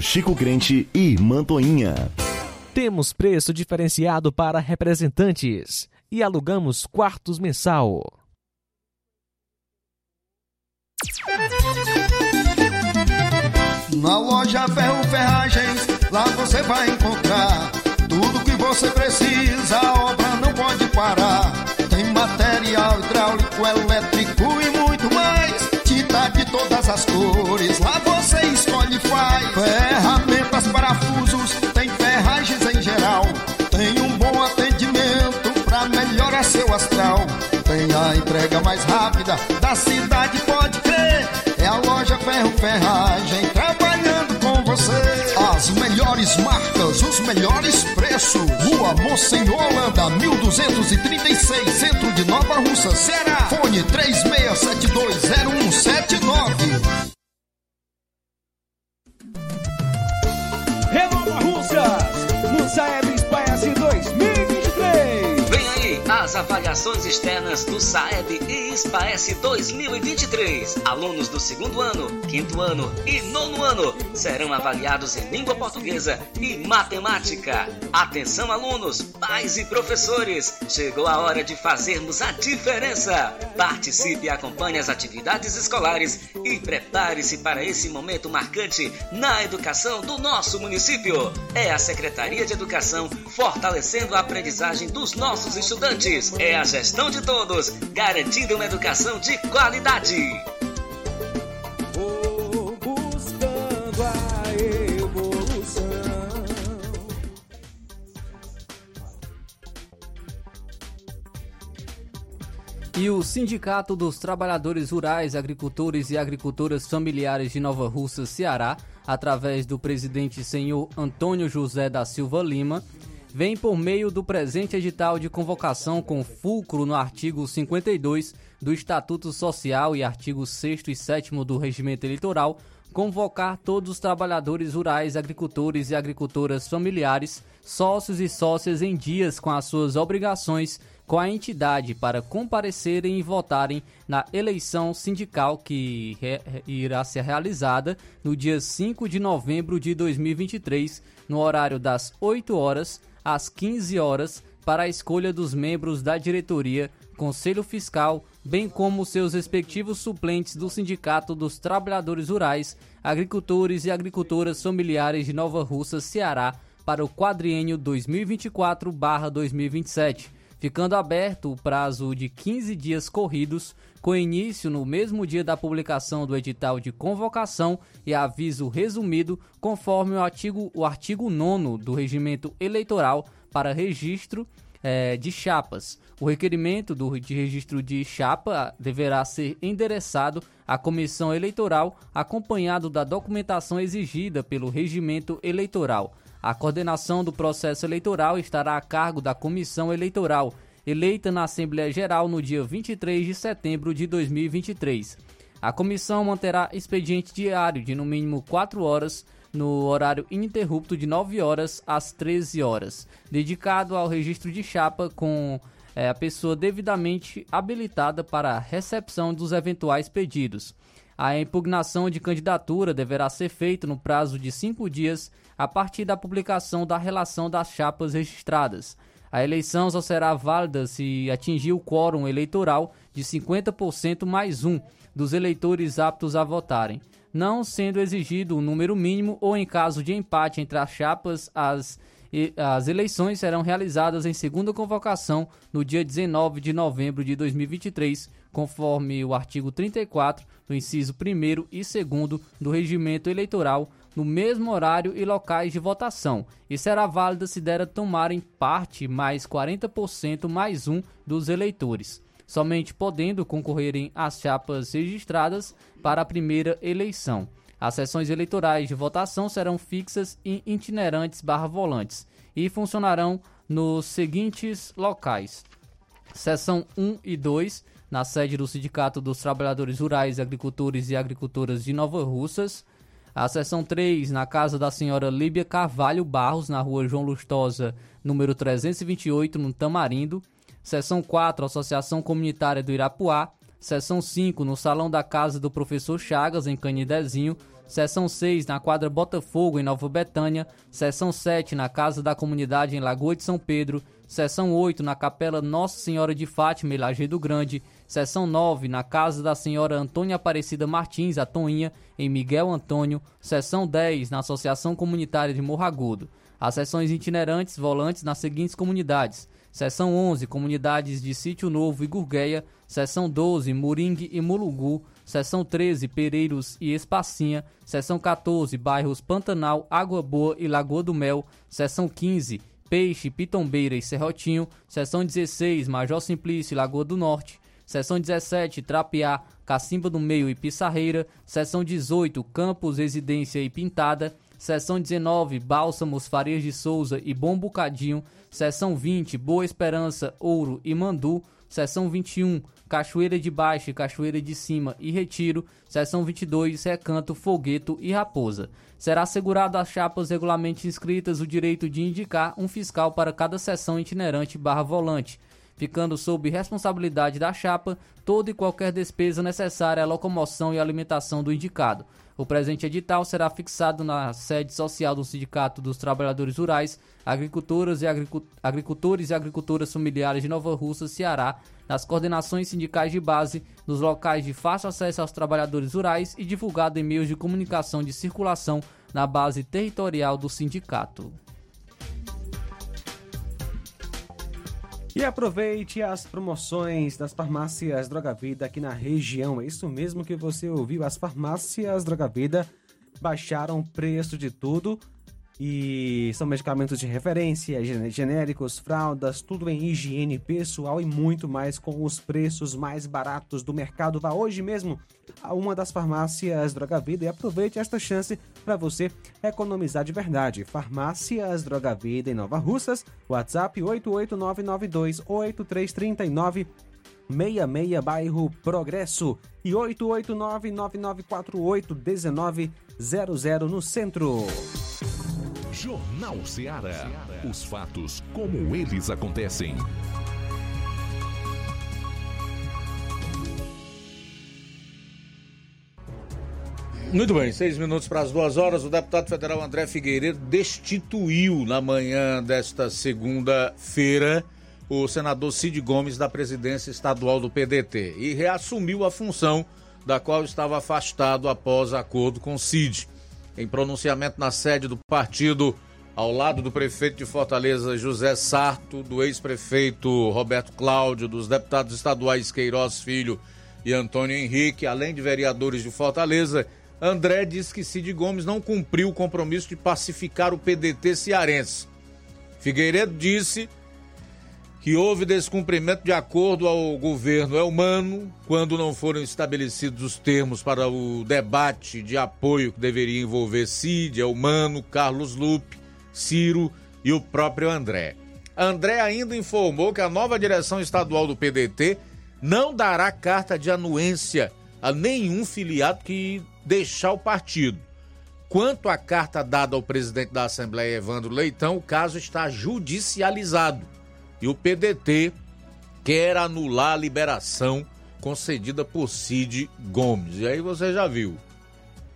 Chico Crente e Mantoinha. Temos preço diferenciado para representantes e alugamos quartos mensal. Na loja Ferro Ferragens, lá você vai encontrar tudo que você precisa, a obra não pode parar. Tem material hidráulico, elétrico e muito todas as cores. Lá você seu astral. Tem a entrega mais rápida da cidade, pode crer. É a loja Ferro Ferragem trabalhando com você. As melhores marcas, os melhores preços. Rua Mocenola Holanda, 1236, centro de Nova Russa, Ceará. Fone 36720179. Renova Russas, no Saeb as avaliações externas do Saeb e SPAES 2023. Alunos do segundo ano, quinto ano e nono ano serão avaliados em língua portuguesa e matemática. Atenção, alunos, pais e professores. Chegou a hora de fazermos a diferença. Participe e acompanhe as atividades escolares e prepare-se para esse momento marcante na educação do nosso município. É a Secretaria de Educação fortalecendo a aprendizagem dos nossos estudantes. É a gestão de todos, garantindo uma educação de qualidade. Vou buscando a evolução. E o Sindicato dos Trabalhadores Rurais, Agricultores e Agricultoras Familiares de Nova Russa, Ceará, através do presidente senhor Antônio José da Silva Lima, vem por meio do presente edital de convocação com fulcro no artigo 52 do Estatuto Social e artigo 6 e 7 do Regimento Eleitoral, convocar todos os trabalhadores rurais, agricultores e agricultoras familiares, sócios e sócias em dias com as suas obrigações com a entidade para comparecerem e votarem na eleição sindical que irá ser realizada no dia 5 de novembro de 2023, no horário das 8 horas às 15 horas, para a escolha dos membros da diretoria, Conselho Fiscal, bem como seus respectivos suplentes do Sindicato dos Trabalhadores Rurais, Agricultores e Agricultoras Familiares de Nova Russa, Ceará, para o quadriênio 2024-2027 ficando aberto o prazo de 15 dias corridos, com início no mesmo dia da publicação do edital de convocação e aviso resumido, conforme o artigo, o artigo 9 do Regimento Eleitoral para registro eh, de chapas. O requerimento do, de registro de chapa deverá ser endereçado à comissão eleitoral, acompanhado da documentação exigida pelo regimento eleitoral. A coordenação do processo eleitoral estará a cargo da comissão eleitoral, eleita na Assembleia Geral no dia 23 de setembro de 2023. A comissão manterá expediente diário de no mínimo 4 horas no horário ininterrupto de 9 horas às 13 horas, dedicado ao registro de chapa com eh, a pessoa devidamente habilitada para a recepção dos eventuais pedidos. A impugnação de candidatura deverá ser feita no prazo de cinco dias a partir da publicação da relação das chapas registradas. A eleição só será válida se atingir o quórum eleitoral de 50% mais um dos eleitores aptos a votarem, não sendo exigido o número mínimo ou em caso de empate entre as chapas, as, as eleições serão realizadas em segunda convocação no dia 19 de novembro de 2023, conforme o artigo 34 do inciso 1 e 2 do Regimento Eleitoral, no mesmo horário e locais de votação, e será válida se der a tomarem parte mais 40% mais um dos eleitores, somente podendo concorrerem as chapas registradas para a primeira eleição. As sessões eleitorais de votação serão fixas e itinerantes barra volantes e funcionarão nos seguintes locais. Seção 1 e 2, na sede do Sindicato dos Trabalhadores Rurais, Agricultores e Agricultoras de Nova Russas. A seção 3, na casa da senhora Líbia Carvalho Barros, na rua João Lustosa, número 328, no Tamarindo. Seção 4, Associação Comunitária do Irapuá. Seção 5, no Salão da Casa do Professor Chagas, em Canidezinho. Seção 6, na quadra Botafogo, em Nova Betânia. Seção 7, na Casa da Comunidade, em Lagoa de São Pedro. Seção 8, na Capela Nossa Senhora de Fátima, em Lajeado Grande. Seção 9, na Casa da Senhora Antônia Aparecida Martins, a Toinha, em Miguel Antônio. Seção 10, na Associação Comunitária de Morragudo. As seções itinerantes volantes nas seguintes comunidades. Seção 11, comunidades de Sítio Novo e Gurgueia. Seção 12, Moringue e Mulugu. Seção 13, Pereiros e Espacinha. Seção 14, bairros Pantanal, Água Boa e Lagoa do Mel. Seção 15, Peixe, Pitombeira e Serrotinho. Seção 16, Major Simplício e Lagoa do Norte. Seção 17, Trapiá, Cacimba do Meio e Pissarreira. Seção 18, Campos, Residência e Pintada. Seção 19, Bálsamos, Farias de Souza e Bom Bocadinho. Seção 20, Boa Esperança, Ouro e Mandu. Seção 21, Cachoeira de Baixo, Cachoeira de Cima e Retiro. Seção 22, Recanto, Fogueto e Raposa. Será assegurado às chapas regularmente inscritas o direito de indicar um fiscal para cada seção itinerante barra volante, ficando sob responsabilidade da chapa toda e qualquer despesa necessária à locomoção e alimentação do indicado. O presente edital será fixado na sede social do Sindicato dos Trabalhadores Rurais, Agricultoras e Agricu- Agricultores e Agricultoras Familiares de Nova Russa, Ceará, nas coordenações sindicais de base, nos locais de fácil acesso aos trabalhadores rurais e divulgado em meios de comunicação de circulação na base territorial do sindicato. E aproveite as promoções das farmácias Droga Vida aqui na região. É isso mesmo que você ouviu. As farmácias Droga Vida baixaram o preço de tudo. E são medicamentos de referência, genéricos, fraldas, tudo em higiene pessoal e muito mais com os preços mais baratos do mercado. Vá hoje mesmo a uma das farmácias Droga Vida e aproveite esta chance para você economizar de verdade. Farmácias Droga Vida em Nova Russas, WhatsApp 889928339 66 bairro Progresso e 88999481900 no centro. Jornal Ceará. Os fatos como eles acontecem. Muito bem, seis minutos para as duas horas. O deputado federal André Figueiredo destituiu na manhã desta segunda-feira o senador Cid Gomes da presidência estadual do PDT e reassumiu a função da qual estava afastado após acordo com Cid. Em pronunciamento na sede do partido, ao lado do prefeito de Fortaleza, José Sarto, do ex-prefeito Roberto Cláudio, dos deputados estaduais Queiroz Filho e Antônio Henrique, além de vereadores de Fortaleza, André disse que Cid Gomes não cumpriu o compromisso de pacificar o PDT cearense. Figueiredo disse que houve descumprimento de acordo ao governo Elmano quando não foram estabelecidos os termos para o debate de apoio que deveria envolver Cid, Elmano, Carlos Lupe, Ciro e o próprio André. André ainda informou que a nova direção estadual do PDT não dará carta de anuência a nenhum filiado que deixar o partido. Quanto à carta dada ao presidente da Assembleia, Evandro Leitão, o caso está judicializado e o PDT quer anular a liberação concedida por Cid Gomes. E aí você já viu.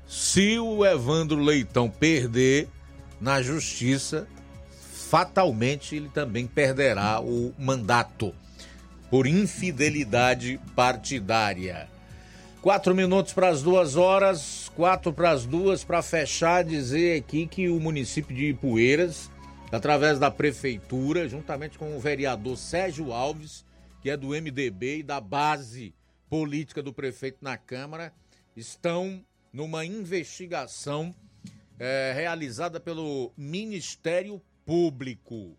Se o Evandro Leitão perder na justiça, fatalmente ele também perderá o mandato por infidelidade partidária. Quatro minutos para as duas horas, quatro para as duas, para fechar, dizer aqui que o município de Ipueiras, através da prefeitura, juntamente com o vereador Sérgio Alves, que é do MDB e da base política do prefeito na Câmara, estão numa investigação eh, realizada pelo Ministério Público.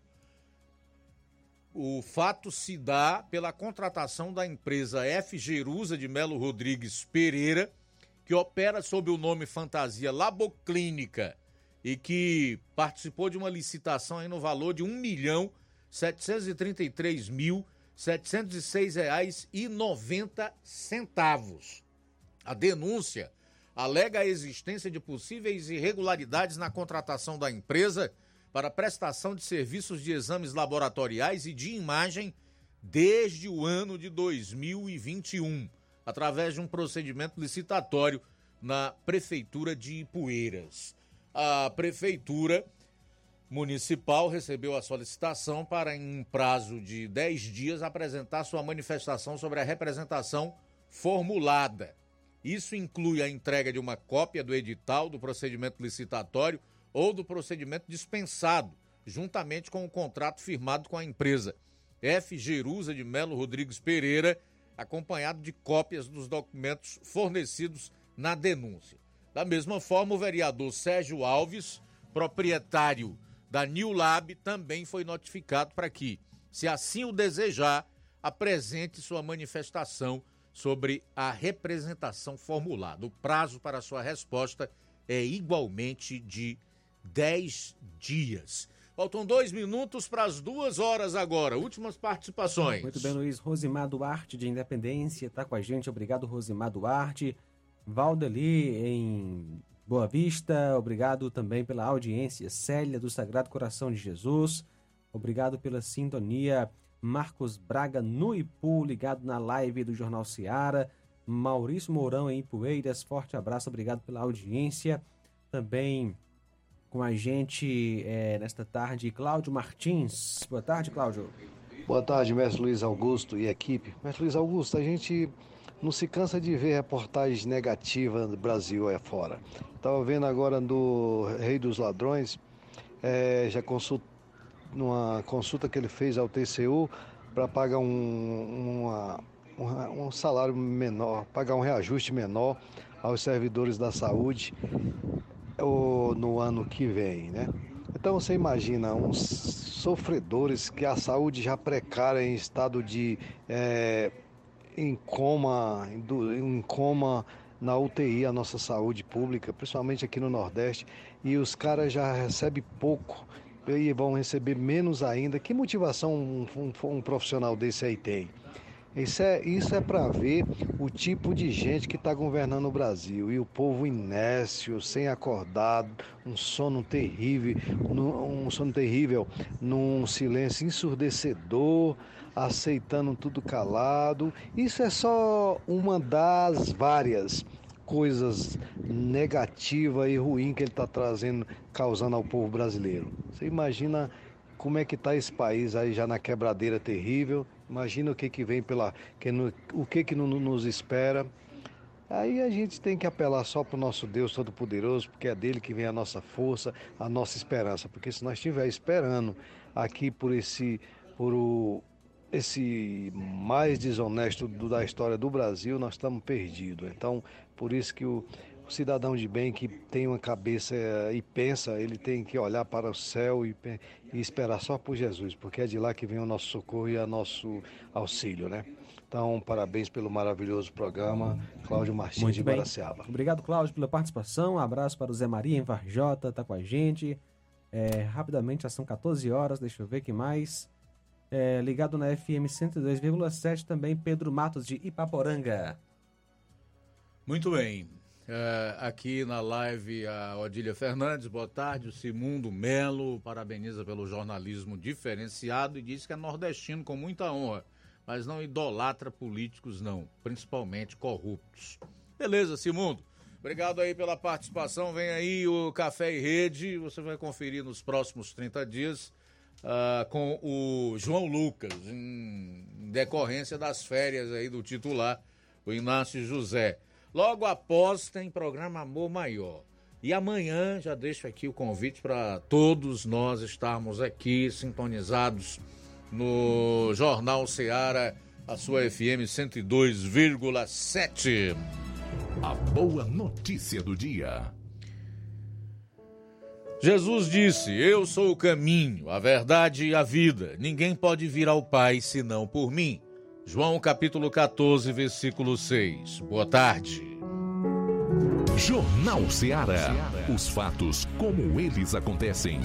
O fato se dá pela contratação da empresa F. Jerusa de Melo Rodrigues Pereira, que opera sob o nome fantasia Laboclínica e que participou de uma licitação aí no valor de 1 milhão 733 mil 706 reais e 90 centavos. A denúncia alega a existência de possíveis irregularidades na contratação da empresa para prestação de serviços de exames laboratoriais e de imagem desde o ano de 2021, através de um procedimento licitatório na Prefeitura de Ipueiras. A Prefeitura Municipal recebeu a solicitação para, em prazo de 10 dias, apresentar sua manifestação sobre a representação formulada. Isso inclui a entrega de uma cópia do edital do procedimento licitatório ou do procedimento dispensado, juntamente com o contrato firmado com a empresa F. Jerusa de Melo Rodrigues Pereira, acompanhado de cópias dos documentos fornecidos na denúncia. Da mesma forma, o vereador Sérgio Alves, proprietário da New Lab, também foi notificado para que, se assim o desejar, apresente sua manifestação sobre a representação formulada. O prazo para sua resposta é igualmente de 10 dias. Faltam dois minutos para as duas horas agora. Últimas participações. Muito bem, Luiz. Rosimar Duarte, de Independência, está com a gente. Obrigado, Rosimar Duarte. Valdeli, em Boa Vista. Obrigado também pela audiência. Célia, do Sagrado Coração de Jesus. Obrigado pela sintonia. Marcos Braga, no Ipu, ligado na live do Jornal Seara. Maurício Mourão, em Poeiras. Forte abraço. Obrigado pela audiência. Também com a gente é, nesta tarde, Cláudio Martins. Boa tarde, Cláudio. Boa tarde, mestre Luiz Augusto e equipe. Mestre Luiz Augusto, a gente não se cansa de ver reportagens negativas do Brasil é fora. Estava vendo agora do Rei dos Ladrões, é, já consult, numa consulta que ele fez ao TCU para pagar um, uma, um, um salário menor, pagar um reajuste menor aos servidores da saúde ou no ano que vem, né? Então você imagina uns sofredores que a saúde já precária em estado de é, em coma, em coma na UTI a nossa saúde pública, principalmente aqui no Nordeste, e os caras já recebem pouco e vão receber menos ainda. Que motivação um, um, um profissional desse aí tem? Isso é, isso é para ver o tipo de gente que está governando o Brasil. E o povo inércio, sem acordado, um sono terrível, um sono terrível, num silêncio ensurdecedor, aceitando tudo calado. Isso é só uma das várias coisas negativas e ruins que ele está trazendo, causando ao povo brasileiro. Você imagina como é que está esse país aí já na quebradeira terrível Imagina o que, que vem pela. Que no, o que, que no, nos espera. Aí a gente tem que apelar só para o nosso Deus Todo-Poderoso, porque é dele que vem a nossa força, a nossa esperança. Porque se nós estivermos esperando aqui por esse, por o, esse mais desonesto do, da história do Brasil, nós estamos perdidos. Então, por isso que o, o cidadão de bem que tem uma cabeça e pensa, ele tem que olhar para o céu e, e, esperar só por Jesus, porque é de lá que vem o nosso socorro e o nosso auxílio, né? Então, parabéns pelo maravilhoso programa, Cláudio Martins Muito de bem. Guaraciaba. Obrigado, Cláudio, pela participação. Um abraço para o Zé Maria em Varjota, tá com a gente. É, rapidamente, já são 14 horas, deixa eu ver que mais. É, ligado na FM 102,7 também Pedro Matos de Ipaporanga. Muito bem. É, aqui na live a Odília Fernandes, boa tarde. O Simundo Melo parabeniza pelo jornalismo diferenciado e diz que é nordestino com muita honra, mas não idolatra políticos, não, principalmente corruptos. Beleza, Simundo. Obrigado aí pela participação. Vem aí o Café e Rede. Você vai conferir nos próximos 30 dias uh, com o João Lucas, em decorrência das férias aí do titular, o Inácio José. Logo após tem programa Amor Maior. E amanhã já deixo aqui o convite para todos nós estarmos aqui sintonizados no Jornal Seara, a sua FM 102,7. A boa notícia do dia. Jesus disse: Eu sou o caminho, a verdade e a vida. Ninguém pode vir ao Pai senão por mim. João capítulo 14, versículo 6. Boa tarde. Jornal Ceará. Os fatos como eles acontecem.